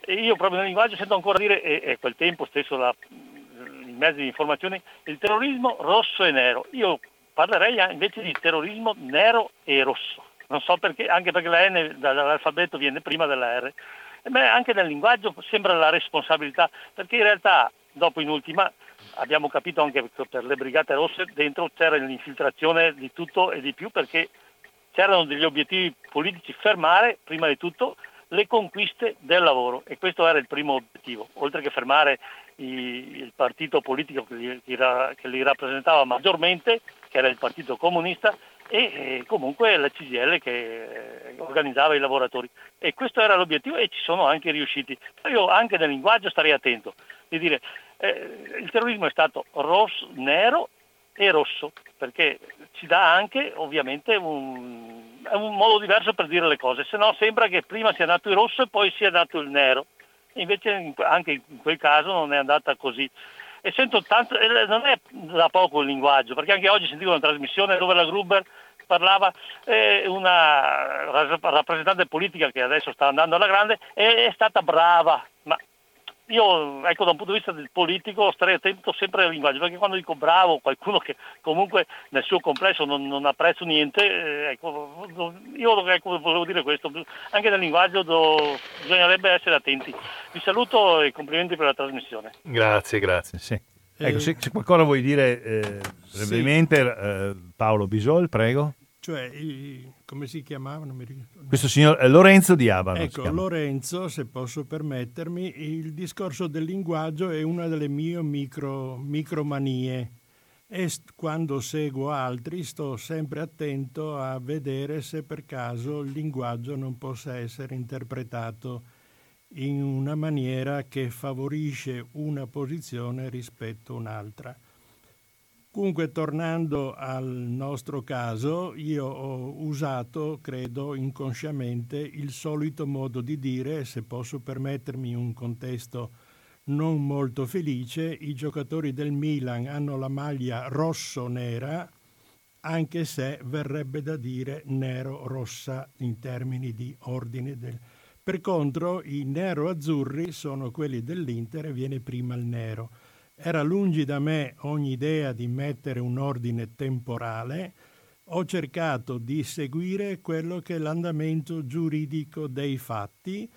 S5: e io proprio nel linguaggio sento ancora dire, e a quel tempo stesso la, i mezzi di informazione, il terrorismo rosso e nero. Io parlerei invece di terrorismo nero e rosso. Non so perché, anche perché la N dall'alfabeto viene prima della R Beh, anche nel linguaggio sembra la responsabilità, perché in realtà dopo in ultima abbiamo capito anche per le Brigate Rosse dentro c'era l'infiltrazione di tutto e di più perché c'erano degli obiettivi politici, fermare prima di tutto le conquiste del lavoro e questo era il primo obiettivo, oltre che fermare il partito politico che li, che li, rappresentava maggiormente, che era il Partito Comunista, e comunque la CGL che organizzava i lavoratori. E questo era l'obiettivo e ci sono anche riusciti. Io anche nel linguaggio starei attento, di dire eh, il terrorismo è stato rosso, nero e rosso, perché ci dà anche ovviamente un, un modo diverso per dire le cose, se no sembra che prima sia nato il rosso e poi sia nato il nero. Invece anche in quel caso non è andata così. E sento tanto, non è da poco il linguaggio, perché anche oggi sentivo una trasmissione dove la Gruber parlava eh, una rappresentante politica che adesso sta andando alla grande e è stata brava, io ecco da un punto di vista del politico starei attento sempre al linguaggio, perché quando dico bravo, qualcuno che comunque nel suo complesso non, non apprezzo niente, eh, ecco, io ecco, volevo dire questo, anche nel linguaggio do, bisognerebbe essere attenti. Vi saluto e complimenti per la trasmissione.
S2: Grazie, grazie. Sì. Ecco, se, se, qualcosa vuoi dire eh, brevemente, sì. eh, Paolo Bisol, prego.
S1: Cioè, i, come si chiamava? Non mi ricordo.
S2: Questo signor eh, Lorenzo di Abano.
S1: Ecco, Lorenzo, se posso permettermi, il discorso del linguaggio è una delle mie micro, micromanie e quando seguo altri sto sempre attento a vedere se per caso il linguaggio non possa essere interpretato in una maniera che favorisce una posizione rispetto a un'altra. Comunque, tornando al nostro caso, io ho usato, credo, inconsciamente il solito modo di dire, se posso permettermi un contesto non molto felice, i giocatori del Milan hanno la maglia rosso-nera, anche se verrebbe da dire nero-rossa in termini di ordine del... Per contro, i nero-azzurri sono quelli dell'Inter e viene prima il nero. Era lungi da me ogni idea di mettere un ordine temporale, ho cercato di seguire quello che è l'andamento giuridico dei fatti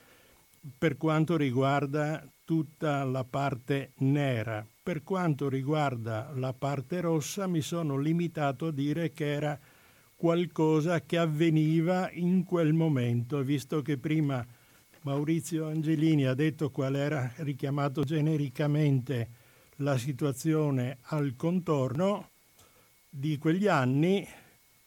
S1: per quanto riguarda tutta la parte nera. Per quanto riguarda la parte rossa mi sono limitato a dire che era qualcosa che avveniva in quel momento, visto che prima Maurizio Angelini ha detto qual era richiamato genericamente la situazione al contorno di quegli anni,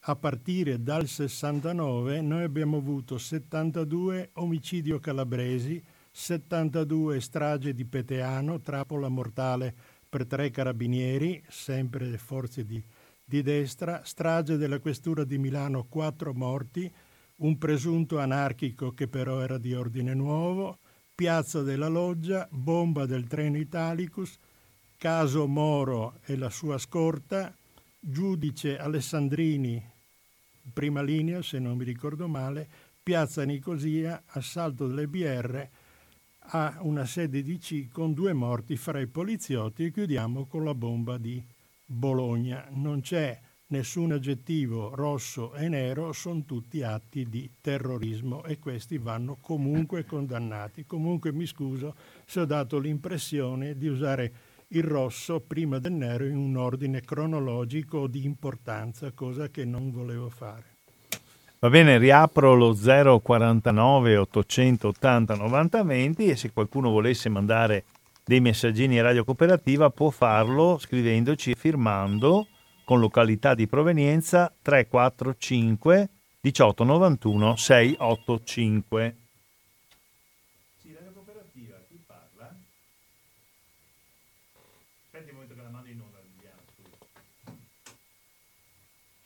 S1: a partire dal 69, noi abbiamo avuto 72 omicidi calabresi, 72 strage di Peteano, trappola mortale per tre carabinieri, sempre forze di, di destra, strage della questura di Milano, quattro morti, un presunto anarchico che però era di ordine nuovo, piazza della Loggia, bomba del treno Italicus, caso Moro e la sua scorta, giudice Alessandrini, prima linea se non mi ricordo male, piazza Nicosia, assalto delle BR a una sede di C con due morti fra i poliziotti e chiudiamo con la bomba di Bologna. Non c'è nessun aggettivo rosso e nero, sono tutti atti di terrorismo e questi vanno comunque condannati. Comunque mi scuso se ho dato l'impressione di usare il rosso prima del nero in un ordine cronologico di importanza, cosa che non volevo fare.
S2: Va bene, riapro lo 049 880 90 20 e se qualcuno volesse mandare dei messaggini a Radio Cooperativa può farlo scrivendoci e firmando con località di provenienza 345 1891 685.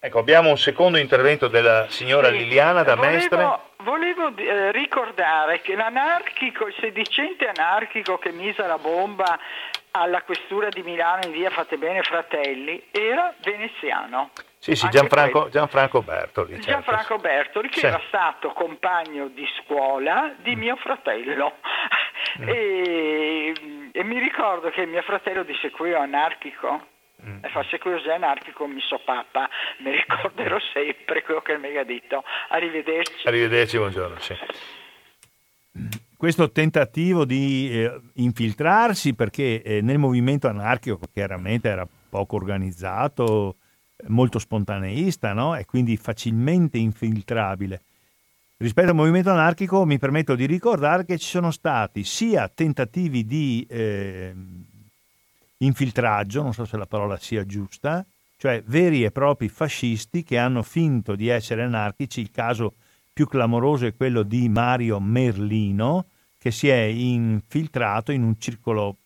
S2: Ecco, abbiamo un secondo intervento della signora sì, Liliana da
S3: volevo,
S2: Mestre.
S3: Volevo eh, ricordare che l'anarchico, il sedicente anarchico che mise la bomba alla questura di Milano in via Fate Bene Fratelli era veneziano.
S2: Sì, sì, Gianfranco, Gianfranco, Bertoli.
S3: Certo. Gianfranco Bertoli, che sì. era stato compagno di scuola di mio fratello. Mm. <laughs> e, e, mi ricordo che mio fratello disse qui è anarchico. Mm. E fa se così anarchico mi so papà, mi ricorderò sempre quello che mi ha detto. Arrivederci.
S2: Arrivederci, buongiorno. Sì. Questo tentativo di eh, infiltrarsi perché eh, nel movimento anarchico chiaramente era poco organizzato, molto spontaneista no? e quindi facilmente infiltrabile. Rispetto al movimento anarchico mi permetto di ricordare che ci sono stati sia tentativi di eh, infiltraggio, non so se la parola sia giusta, cioè veri e propri fascisti che hanno finto di essere anarchici. Il caso più clamoroso è quello di Mario Merlino, che si è infiltrato in un circolo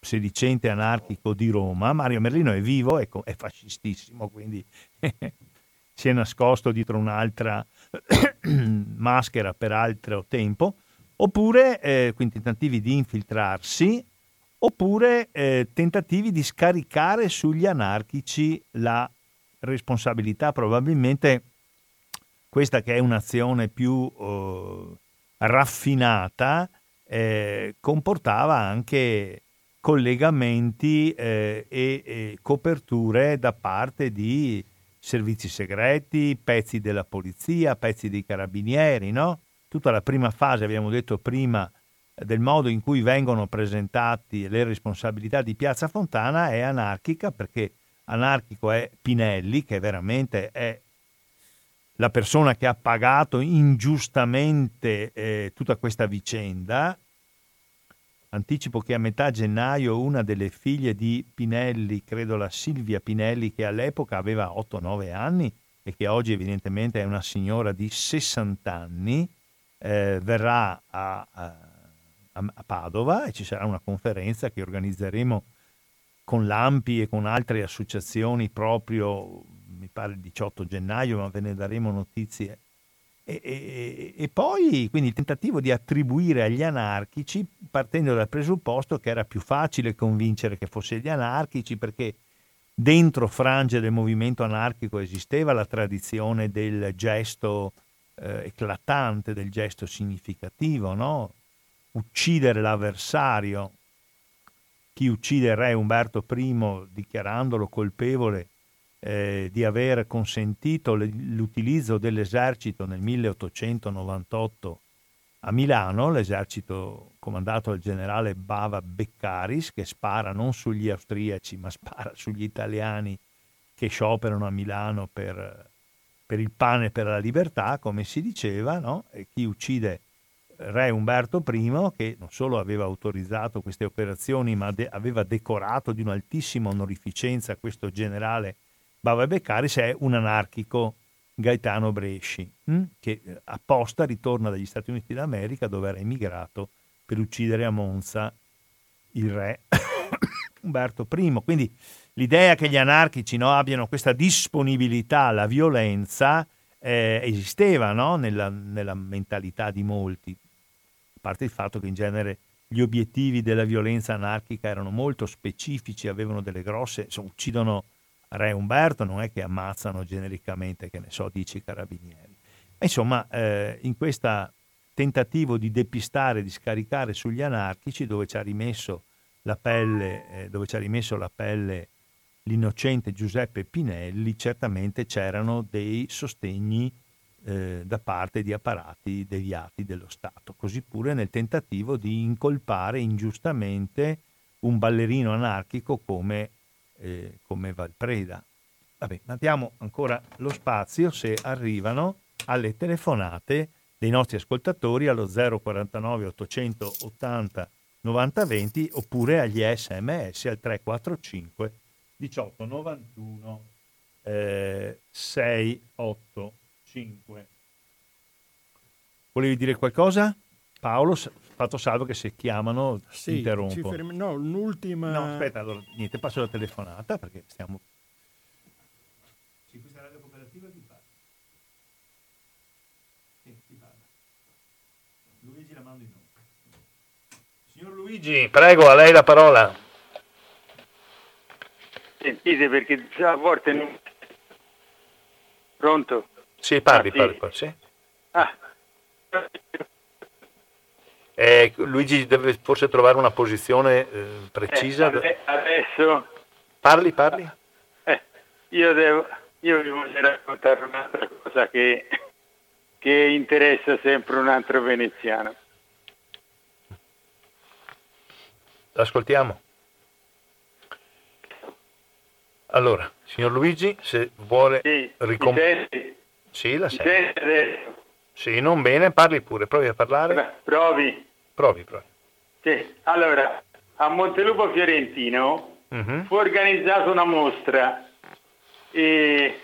S2: sedicente anarchico di Roma. Mario Merlino è vivo, è, è fascistissimo, quindi <laughs> si è nascosto dietro un'altra <clears throat> maschera per altro tempo, oppure eh, quindi tentativi di infiltrarsi, oppure eh, tentativi di scaricare sugli anarchici la responsabilità, probabilmente questa che è un'azione più eh, raffinata, eh, comportava anche collegamenti eh, e, e, coperture da parte di servizi segreti, pezzi della polizia, pezzi dei carabinieri, no? Tutta la prima fase, abbiamo detto prima, del modo in cui vengono presentati le responsabilità di Piazza Fontana è anarchica perché anarchico è Pinelli, che veramente è la persona che ha pagato ingiustamente eh, tutta questa vicenda. Anticipo che a metà gennaio una delle figlie di Pinelli, credo la Silvia Pinelli, che all'epoca aveva 8-9 anni e che oggi evidentemente è una signora di 60 anni, eh, verrà a, a, a, Padova e ci sarà una conferenza che organizzeremo con l'AMPI e con altre associazioni proprio, mi pare il 18 gennaio, ma ve ne daremo notizie e, e, e, poi quindi il tentativo di attribuire agli anarchici, partendo dal presupposto che era più facile convincere che fossero gli anarchici, perché dentro frange del movimento anarchico esisteva la tradizione del gesto eh, eclatante, del gesto significativo, no? Uccidere l'avversario. Chi uccide il re Umberto I dichiarandolo colpevole eh, di aver consentito l'utilizzo dell'esercito nel 1898 a Milano, l'esercito comandato dal generale Bava Beccaris, che spara non sugli austriaci ma spara sugli italiani che scioperano a Milano per, per il pane e per la libertà, come si diceva, no? e chi uccide re Umberto I, che non solo aveva autorizzato queste operazioni, ma de- aveva decorato di un'altissima onorificenza questo generale Bava Beccaris è un anarchico Gaetano Bresci, hm? che eh, apposta ritorna dagli Stati Uniti d'America dove era emigrato per uccidere a Monza il re <coughs> Umberto I. Quindi l'idea che gli anarchici no, abbiano questa disponibilità alla violenza eh, esisteva no? nella, nella, mentalità di molti, parte il fatto che in genere gli obiettivi della violenza anarchica erano molto specifici, avevano delle grosse, insomma, uccidono Re Umberto non è che ammazzano genericamente, che ne so, dici carabinieri. Insomma, eh, in questo tentativo di depistare, di scaricare sugli anarchici, dove ci ha rimesso la pelle, eh, dove ci ha rimesso la pelle l'innocente Giuseppe Pinelli, certamente c'erano dei sostegni eh, da parte di apparati deviati dello Stato, così pure nel tentativo di incolpare ingiustamente un ballerino anarchico come, eh, come Valpreda. Vabbè, ma diamo ancora lo spazio se arrivano alle telefonate dei nostri ascoltatori allo 049 880 9020 oppure agli sms al 345 1891 eh, 68 5. Volevi dire qualcosa? Paolo, fatto salvo che se chiamano sì, interrompo.
S1: Fermi... No, l'ultima...
S2: No, aspetta, allora, niente, passo la telefonata perché stiamo... Luigi. Signor Luigi, prego, a lei la parola.
S6: Sentite, perché già a volte non... Pronto?
S2: Sì, parli, parli, parli, sì. Ah, eh, Luigi deve forse trovare una posizione eh, precisa.
S6: Eh, adesso...
S2: Parli, parli.
S6: Eh, io, devo, io vi voglio raccontare un'altra cosa che, che interessa sempre un altro veneziano.
S2: Ascoltiamo. Allora, signor Luigi, se vuole
S6: sì, ricomprare...
S2: Sì, la sento. Sì, non bene, parli pure, provi a parlare.
S6: Beh, provi.
S2: Provi, provi.
S6: Sì, allora, a Montelupo Fiorentino uh-huh. fu organizzata una mostra, e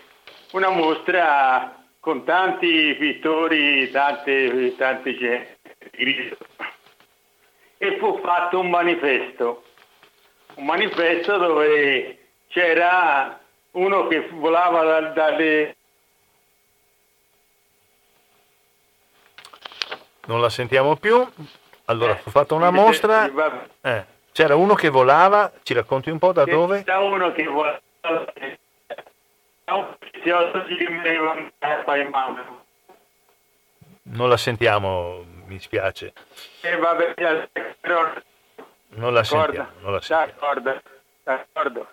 S6: una mostra con tanti pittori, tante, tante gente, e fu fatto un manifesto, un manifesto dove c'era uno che volava dalle
S2: non la sentiamo più. Allora, eh, ho fatto una mostra. Eh, c'era uno che volava, ci racconti un po' da dove?
S6: C'era uno che volava.
S2: Non la sentiamo, mi spiace.
S6: Eh, vabbè, però...
S2: Non la sentiamo. Non la sentiamo.
S6: D'accordo, d'accordo.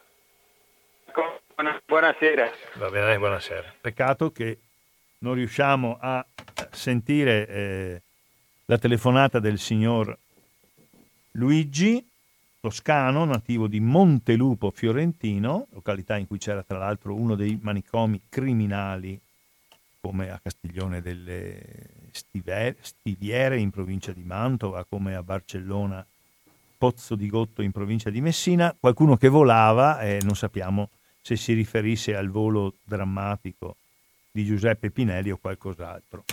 S6: Buonasera.
S2: Va bene, buonasera. Peccato che non riusciamo a sentire eh, la telefonata del signor Luigi Toscano, nativo di Montelupo Fiorentino, località in cui c'era tra l'altro uno dei manicomi criminali come a Castiglione delle Stiviere in provincia di Mantova, come a Barcellona Pozzo di Gotto in provincia di Messina, qualcuno che volava e non sappiamo se si riferisse al volo drammatico di Giuseppe Pinelli o qualcos'altro.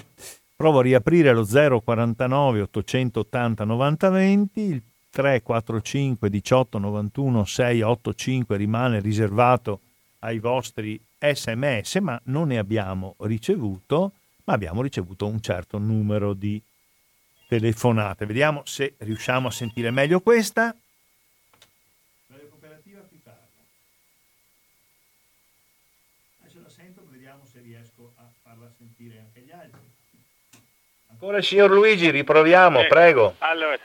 S2: Provo a riaprire lo 049 880 90 20, il 345 18 91 685 rimane riservato ai vostri sms, ma non ne abbiamo ricevuto, ma abbiamo ricevuto un certo numero di telefonate. Vediamo se riusciamo a sentire meglio questa. Radio Cooperativa qui parla. Adesso la sento, vediamo se riesco a farla sentire anche gli altri. Ancora signor Luigi, riproviamo, eh, prego.
S6: Allora,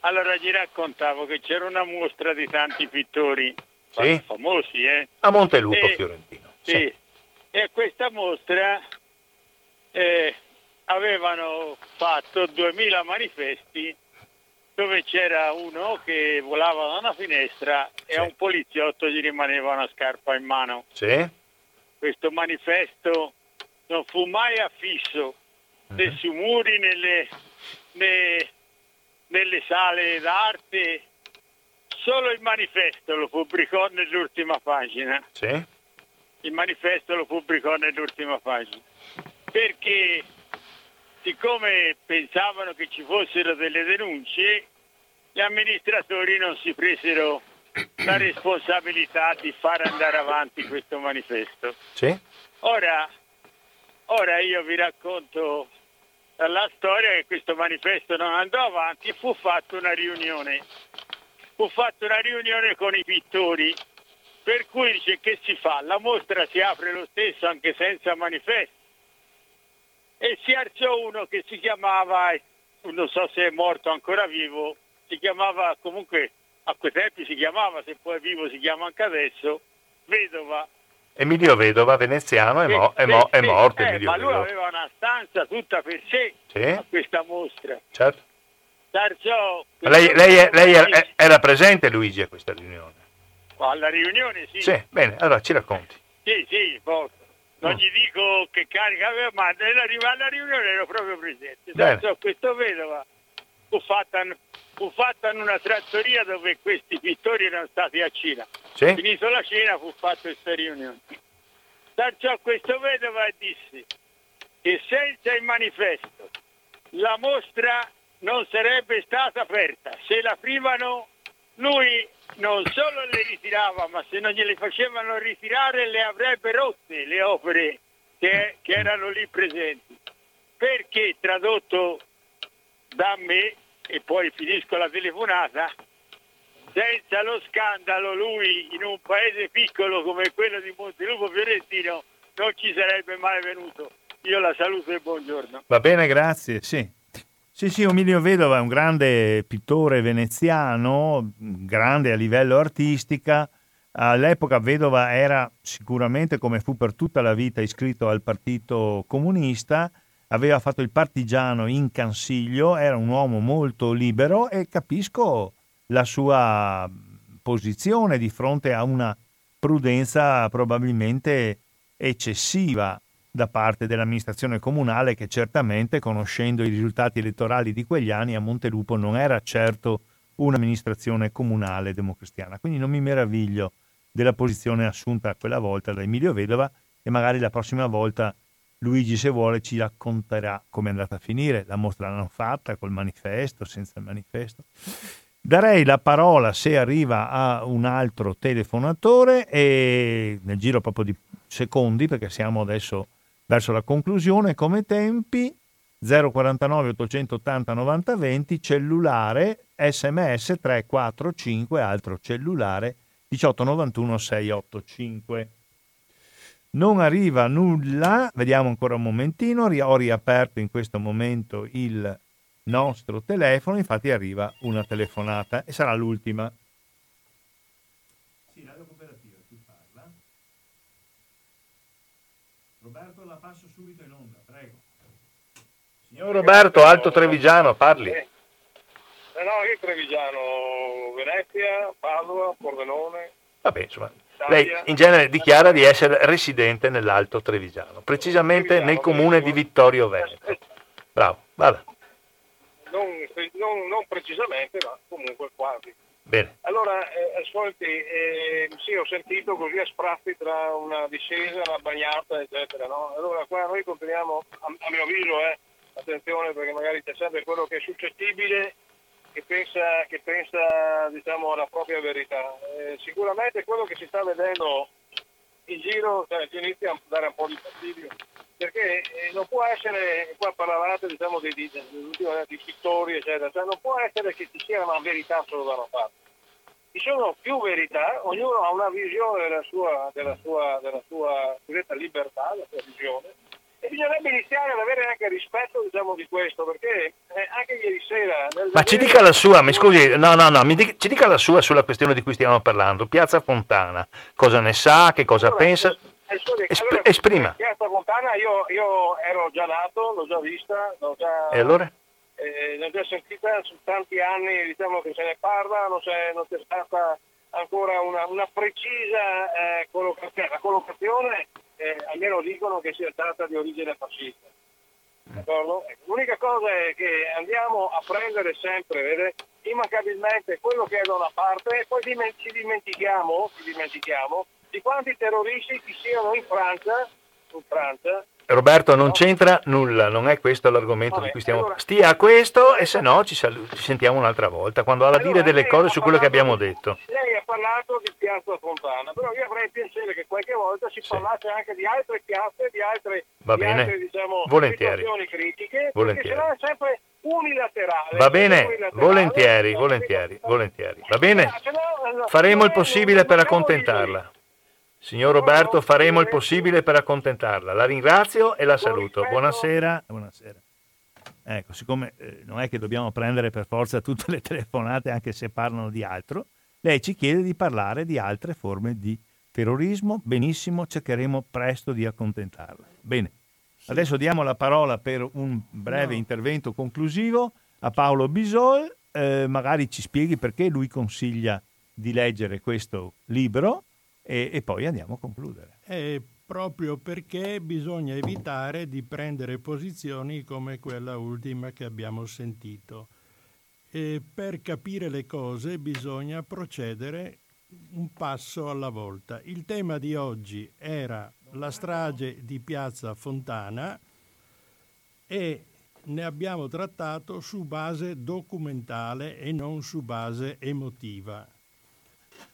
S6: allora, gli raccontavo che c'era una mostra di tanti pittori sì? famosi, eh?
S2: A Montelupo, e, Fiorentino.
S6: Sì. sì. E a questa mostra eh, avevano fatto 2000 manifesti dove c'era uno che volava da una finestra e a un poliziotto gli rimaneva una scarpa in mano.
S2: Sì.
S6: Questo manifesto non fu mai affisso né sui muri, nelle, né, nelle sale d'arte, solo il manifesto lo pubblicò nell'ultima pagina.
S2: Sì.
S6: Il manifesto lo pubblicò nell'ultima pagina. Perché siccome pensavano che ci fossero delle denunce, gli amministratori non si presero la <clears throat> responsabilità di far andare avanti questo manifesto.
S2: Sì.
S6: Ora, ora io vi racconto la storia che questo manifesto non andò avanti e fu fatta una riunione. Fu fatta una riunione con i pittori, per cui dice che si fa? La mostra si apre lo stesso anche senza manifesto. E si alzò uno che si chiamava, non so se è morto ancora vivo, si chiamava comunque, a quei tempi si chiamava, se poi è vivo si chiama anche adesso, Vedova
S2: Emilio Vedova, veneziano, è, mo- è, mo- è morto.
S6: Eh,
S2: Emilio
S6: ma lui
S2: Vedova.
S6: aveva una stanza tutta per sé
S2: sì?
S6: a questa mostra.
S2: Certo.
S6: Tarzò,
S2: lei, lei, lei era, era, presente Luigi a questa riunione?
S6: Alla riunione sì.
S2: Sì, bene, allora ci racconti.
S6: Sì, sì, posso. Non mm. gli dico che carica aveva, ma alla riunione ero proprio presente. Tarzò, questo vedova fu fatta, fu fatta in una trattoria dove questi pittori erano stati a Cina.
S2: Sì?
S6: Finito la cena fu fatta questa riunione. Perciò questo vedova disse che senza il manifesto la mostra non sarebbe stata aperta. Se la privano lui non solo le ritirava, ma se non gliele facevano ritirare le avrebbe rotte le opere che, che erano lì presenti. Perché tradotto da me, e poi finisco la telefonata, senza lo scandalo lui in un paese piccolo come quello di Montelupo Fiorentino non ci sarebbe mai venuto. Io la saluto e buongiorno.
S2: Va bene, grazie. Sì. Sì, sì, Emilio Vedova è un grande pittore veneziano, grande a livello artistica. All'epoca Vedova era sicuramente, come fu per tutta la vita, iscritto al Partito Comunista, aveva fatto il partigiano in Cansiglio, era un uomo molto libero e capisco la sua posizione di fronte a una prudenza probabilmente eccessiva da parte dell'amministrazione comunale che certamente conoscendo i risultati elettorali di quegli anni a Montelupo non era certo un'amministrazione comunale democristiana. Quindi non mi meraviglio della posizione assunta quella volta da Emilio Vedova e magari la prossima volta Luigi, se vuole, ci racconterà come è andata a finire. La mostra l'hanno fatta col manifesto, senza il manifesto. Darei la parola se arriva a un altro telefonatore e nel giro proprio di secondi, perché siamo adesso verso la conclusione, come tempi 049 880 90 20, cellulare, sms 345, altro cellulare 1891 685. Non arriva nulla, vediamo ancora un momentino, ho riaperto in questo momento il nostro telefono, infatti arriva una telefonata e sarà l'ultima. Sì, radio cooperativa, chi parla? Roberto la passo subito in onda, prego. Signor Roberto, Alto Trevigiano, parli. Eh,
S7: no, io Trevigiano, Venezia, Padova, Pordenone.
S2: Vabbè, insomma, lei in genere dichiara di essere residente nell'Alto Trevigiano, precisamente nel comune di Vittorio Veneto. Bravo, vada
S7: non, non, non precisamente, ma comunque quasi.
S2: Bene.
S7: Allora, eh, ascolti, eh, sì, ho sentito così a sprazzi tra una discesa, una bagnata, eccetera, no? Allora, qua noi continuiamo, a, a mio avviso, eh, attenzione perché magari c'è sempre quello che è suscettibile che pensa, che pensa diciamo, alla propria verità. Eh, sicuramente quello che si sta vedendo in giro cioè, inizia a dare un po' di fastidio perché eh, non può essere, qua parlavate diciamo di, di, di, pittori eccetera, cioè non può essere che ci sia una verità solo da una parte. Ci sono più verità, ognuno ha una visione della sua, della sua, della sua libertà, la sua visione, e bisognerebbe iniziare ad avere anche rispetto diciamo, di questo, perché eh, anche ieri sera...
S2: Ma ci dica la sua, mi scusi, no, no, no, dica, ci dica la sua sulla questione di cui stiamo parlando, Piazza Fontana, cosa ne sa, che cosa allora, pensa? Esp- allora, esprima.
S7: Piazza Fontana io, io, ero già nato, l'ho già vista, l'ho già...
S2: E allora?
S7: Eh, l'ho già sentita su tanti anni, diciamo che se ne parla, non c'è, non c'è stata ancora una, una precisa eh, collocazione. La collocazione eh, almeno dicono che sia stata di origine fascista. D'accordo? L'unica cosa è che andiamo a prendere sempre, vede, immancabilmente quello che è da una parte e poi ci dimentichiamo, ci dimentichiamo di quanti terroristi ci siano in Francia, in Francia
S2: Roberto, non c'entra nulla, non è questo l'argomento Vabbè, di cui stiamo... Allora, Stia a questo e se no ci, sal- ci, sentiamo un'altra volta, quando ha da allora, dire delle cose su quello che abbiamo detto.
S7: Lei ha parlato di Piazza Fontana, però io avrei piacere che qualche volta si sì. parlasse anche di altre piazze, di altre,
S2: Va
S7: di
S2: bene.
S7: altre diciamo,
S2: volentieri.
S7: situazioni critiche,
S2: volentieri.
S7: perché se no è sempre unilaterale.
S2: Va bene, volentieri, volentieri, volentieri. Va bene? Faremo il possibile per accontentarla. Signor Roberto, faremo il possibile per accontentarla. La ringrazio e la saluto. Buonasera. Buonasera. Ecco, siccome eh, non è che dobbiamo prendere per forza tutte le telefonate anche se parlano di altro, lei ci chiede di parlare di altre forme di terrorismo. Benissimo, cercheremo presto di accontentarla. Bene, adesso diamo la parola per un breve no. intervento conclusivo a Paolo Bisol. Eh, magari ci spieghi perché lui consiglia di leggere questo libro e, e poi andiamo a concludere.
S1: È proprio perché bisogna evitare di prendere posizioni come quella ultima che abbiamo sentito. E per capire le cose bisogna procedere un passo alla volta. Il tema di oggi era la strage di Piazza Fontana e ne abbiamo trattato su base documentale e non su base emotiva.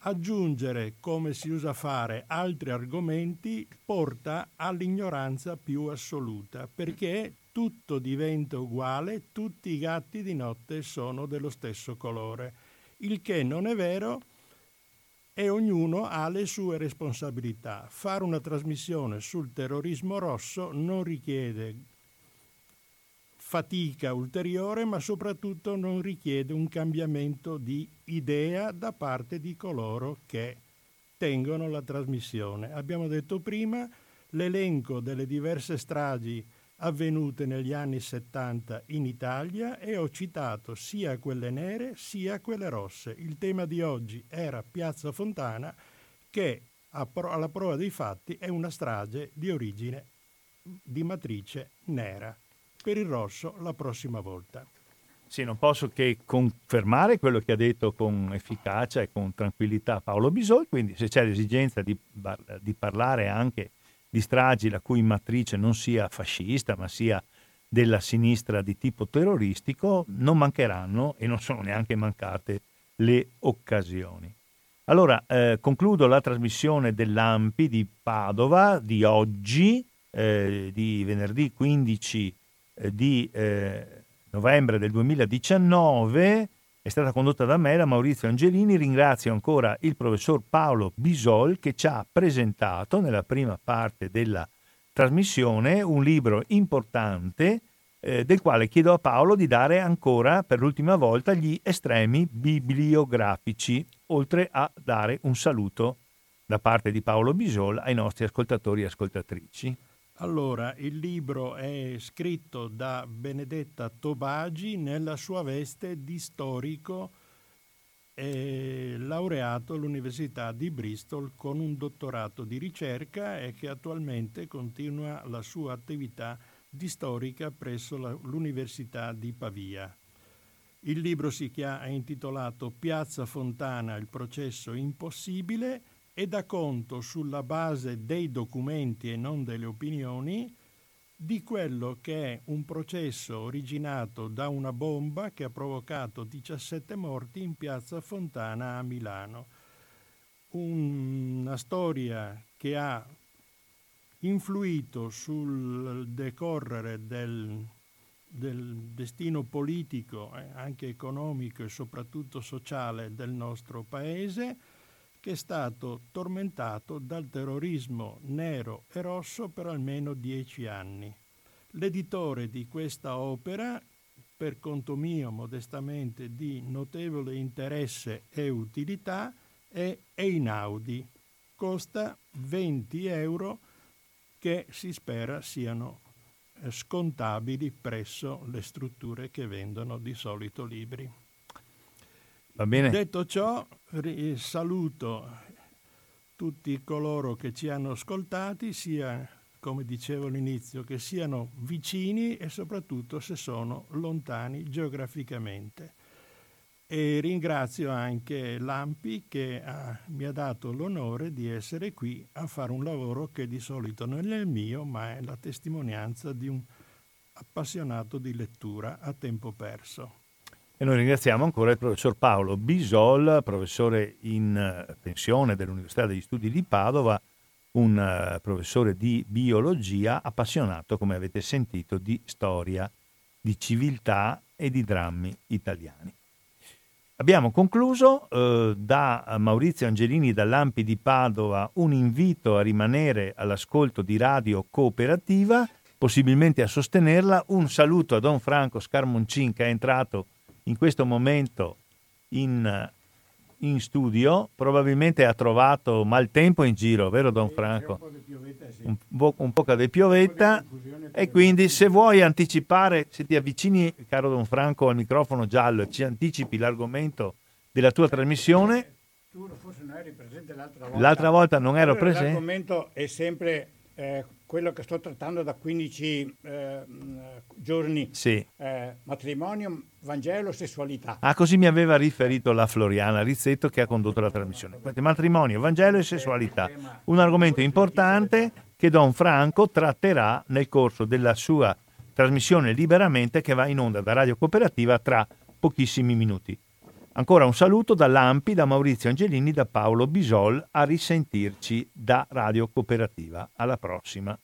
S1: Aggiungere, come si usa fare, altri argomenti porta all'ignoranza più assoluta, perché tutto diventa uguale, tutti i gatti di notte sono dello stesso colore, il che non è vero e ognuno ha le sue responsabilità. Fare una trasmissione sul terrorismo rosso non richiede fatica ulteriore, ma soprattutto non richiede un cambiamento di idea da parte di coloro che tengono la trasmissione. Abbiamo detto prima l'elenco delle diverse stragi avvenute negli anni 70 in Italia e ho citato sia quelle nere sia quelle rosse. Il tema di oggi era Piazza Fontana che alla prova dei fatti è una strage di origine di matrice nera per il rosso la prossima volta.
S2: Sì, non posso che confermare quello che ha detto con efficacia e con tranquillità Paolo Bisol, quindi se c'è l'esigenza di, di parlare anche di stragi la cui matrice non sia fascista, ma sia della sinistra di tipo terroristico, non mancheranno e non sono neanche mancate le occasioni. Allora, eh, concludo la trasmissione dell'AMPI di Padova di oggi, eh, di venerdì 15 eh, di eh, novembre del 2019, è stata condotta da me, da Maurizio Angelini. Ringrazio ancora il professor Paolo Bisol che ci ha presentato nella prima parte della trasmissione un libro importante eh, del quale chiedo a Paolo di dare ancora per l'ultima volta gli estremi bibliografici, oltre a dare un saluto da parte di Paolo Bisol ai nostri ascoltatori e ascoltatrici.
S1: Allora, il libro è scritto da Benedetta Tobagi nella sua veste di storico e laureato all'Università di Bristol con un dottorato di ricerca e che attualmente continua la sua attività di storica presso la, l'Università di Pavia. Il libro si chiama, è intitolato Piazza Fontana, il processo impossibile e dà conto sulla base dei documenti e non delle opinioni di quello che è un processo originato da una bomba che ha provocato 17 morti in piazza Fontana a Milano. Una storia che ha influito sul decorrere del, del destino politico, eh, anche economico e soprattutto sociale del nostro paese che è stato tormentato dal terrorismo nero e rosso per almeno dieci anni. L'editore di questa opera, per conto mio modestamente di notevole interesse e utilità, è Einaudi. Costa 20 euro che si spera siano eh, scontabili presso le strutture che vendono di solito libri.
S2: Va bene.
S1: Detto ciò, saluto tutti coloro che ci hanno ascoltati, sia come dicevo all'inizio, che siano vicini e soprattutto se sono lontani geograficamente. E ringrazio anche Lampi che ha, mi ha dato l'onore di essere qui a fare un lavoro che di solito non è il mio, ma è la testimonianza di un appassionato di lettura a tempo perso.
S2: E noi ringraziamo ancora il professor Paolo Bisol, professore in eh, pensione dell'Università degli Studi di Padova, un uh, professore di biologia appassionato, come avete sentito, di storia, di civiltà e di drammi italiani. Abbiamo concluso eh, da Maurizio Angelini dall'Ampi di Padova un invito a rimanere all'ascolto di Radio Cooperativa, possibilmente a sostenerla. Un saluto a Don Franco Scarmoncin che è entrato in questo momento in, in studio, probabilmente ha trovato maltempo in giro, vero Don Franco? Un po', un po' di piovetta e quindi se vuoi anticipare, se ti avvicini, caro Don Franco, al microfono giallo e ci anticipi l'argomento della tua trasmissione.
S8: Tu forse non eri presente l'altra volta.
S2: L'altra volta non ero presente.
S8: L'argomento è sempre eh, quello che sto trattando da 15 eh, giorni.
S2: Sì.
S8: Eh, matrimonio, Vangelo, sessualità.
S2: Ah, così mi aveva riferito la Floriana Rizzetto che ha condotto la trasmissione. Matrimonio, Vangelo e sessualità. Un argomento importante che Don Franco tratterà nel corso della sua trasmissione liberamente che va in onda da Radio Cooperativa tra pochissimi minuti. Ancora un saluto dall'Ampi, da Maurizio Angelini, da Paolo Bisol, a risentirci da Radio Cooperativa. Alla prossima.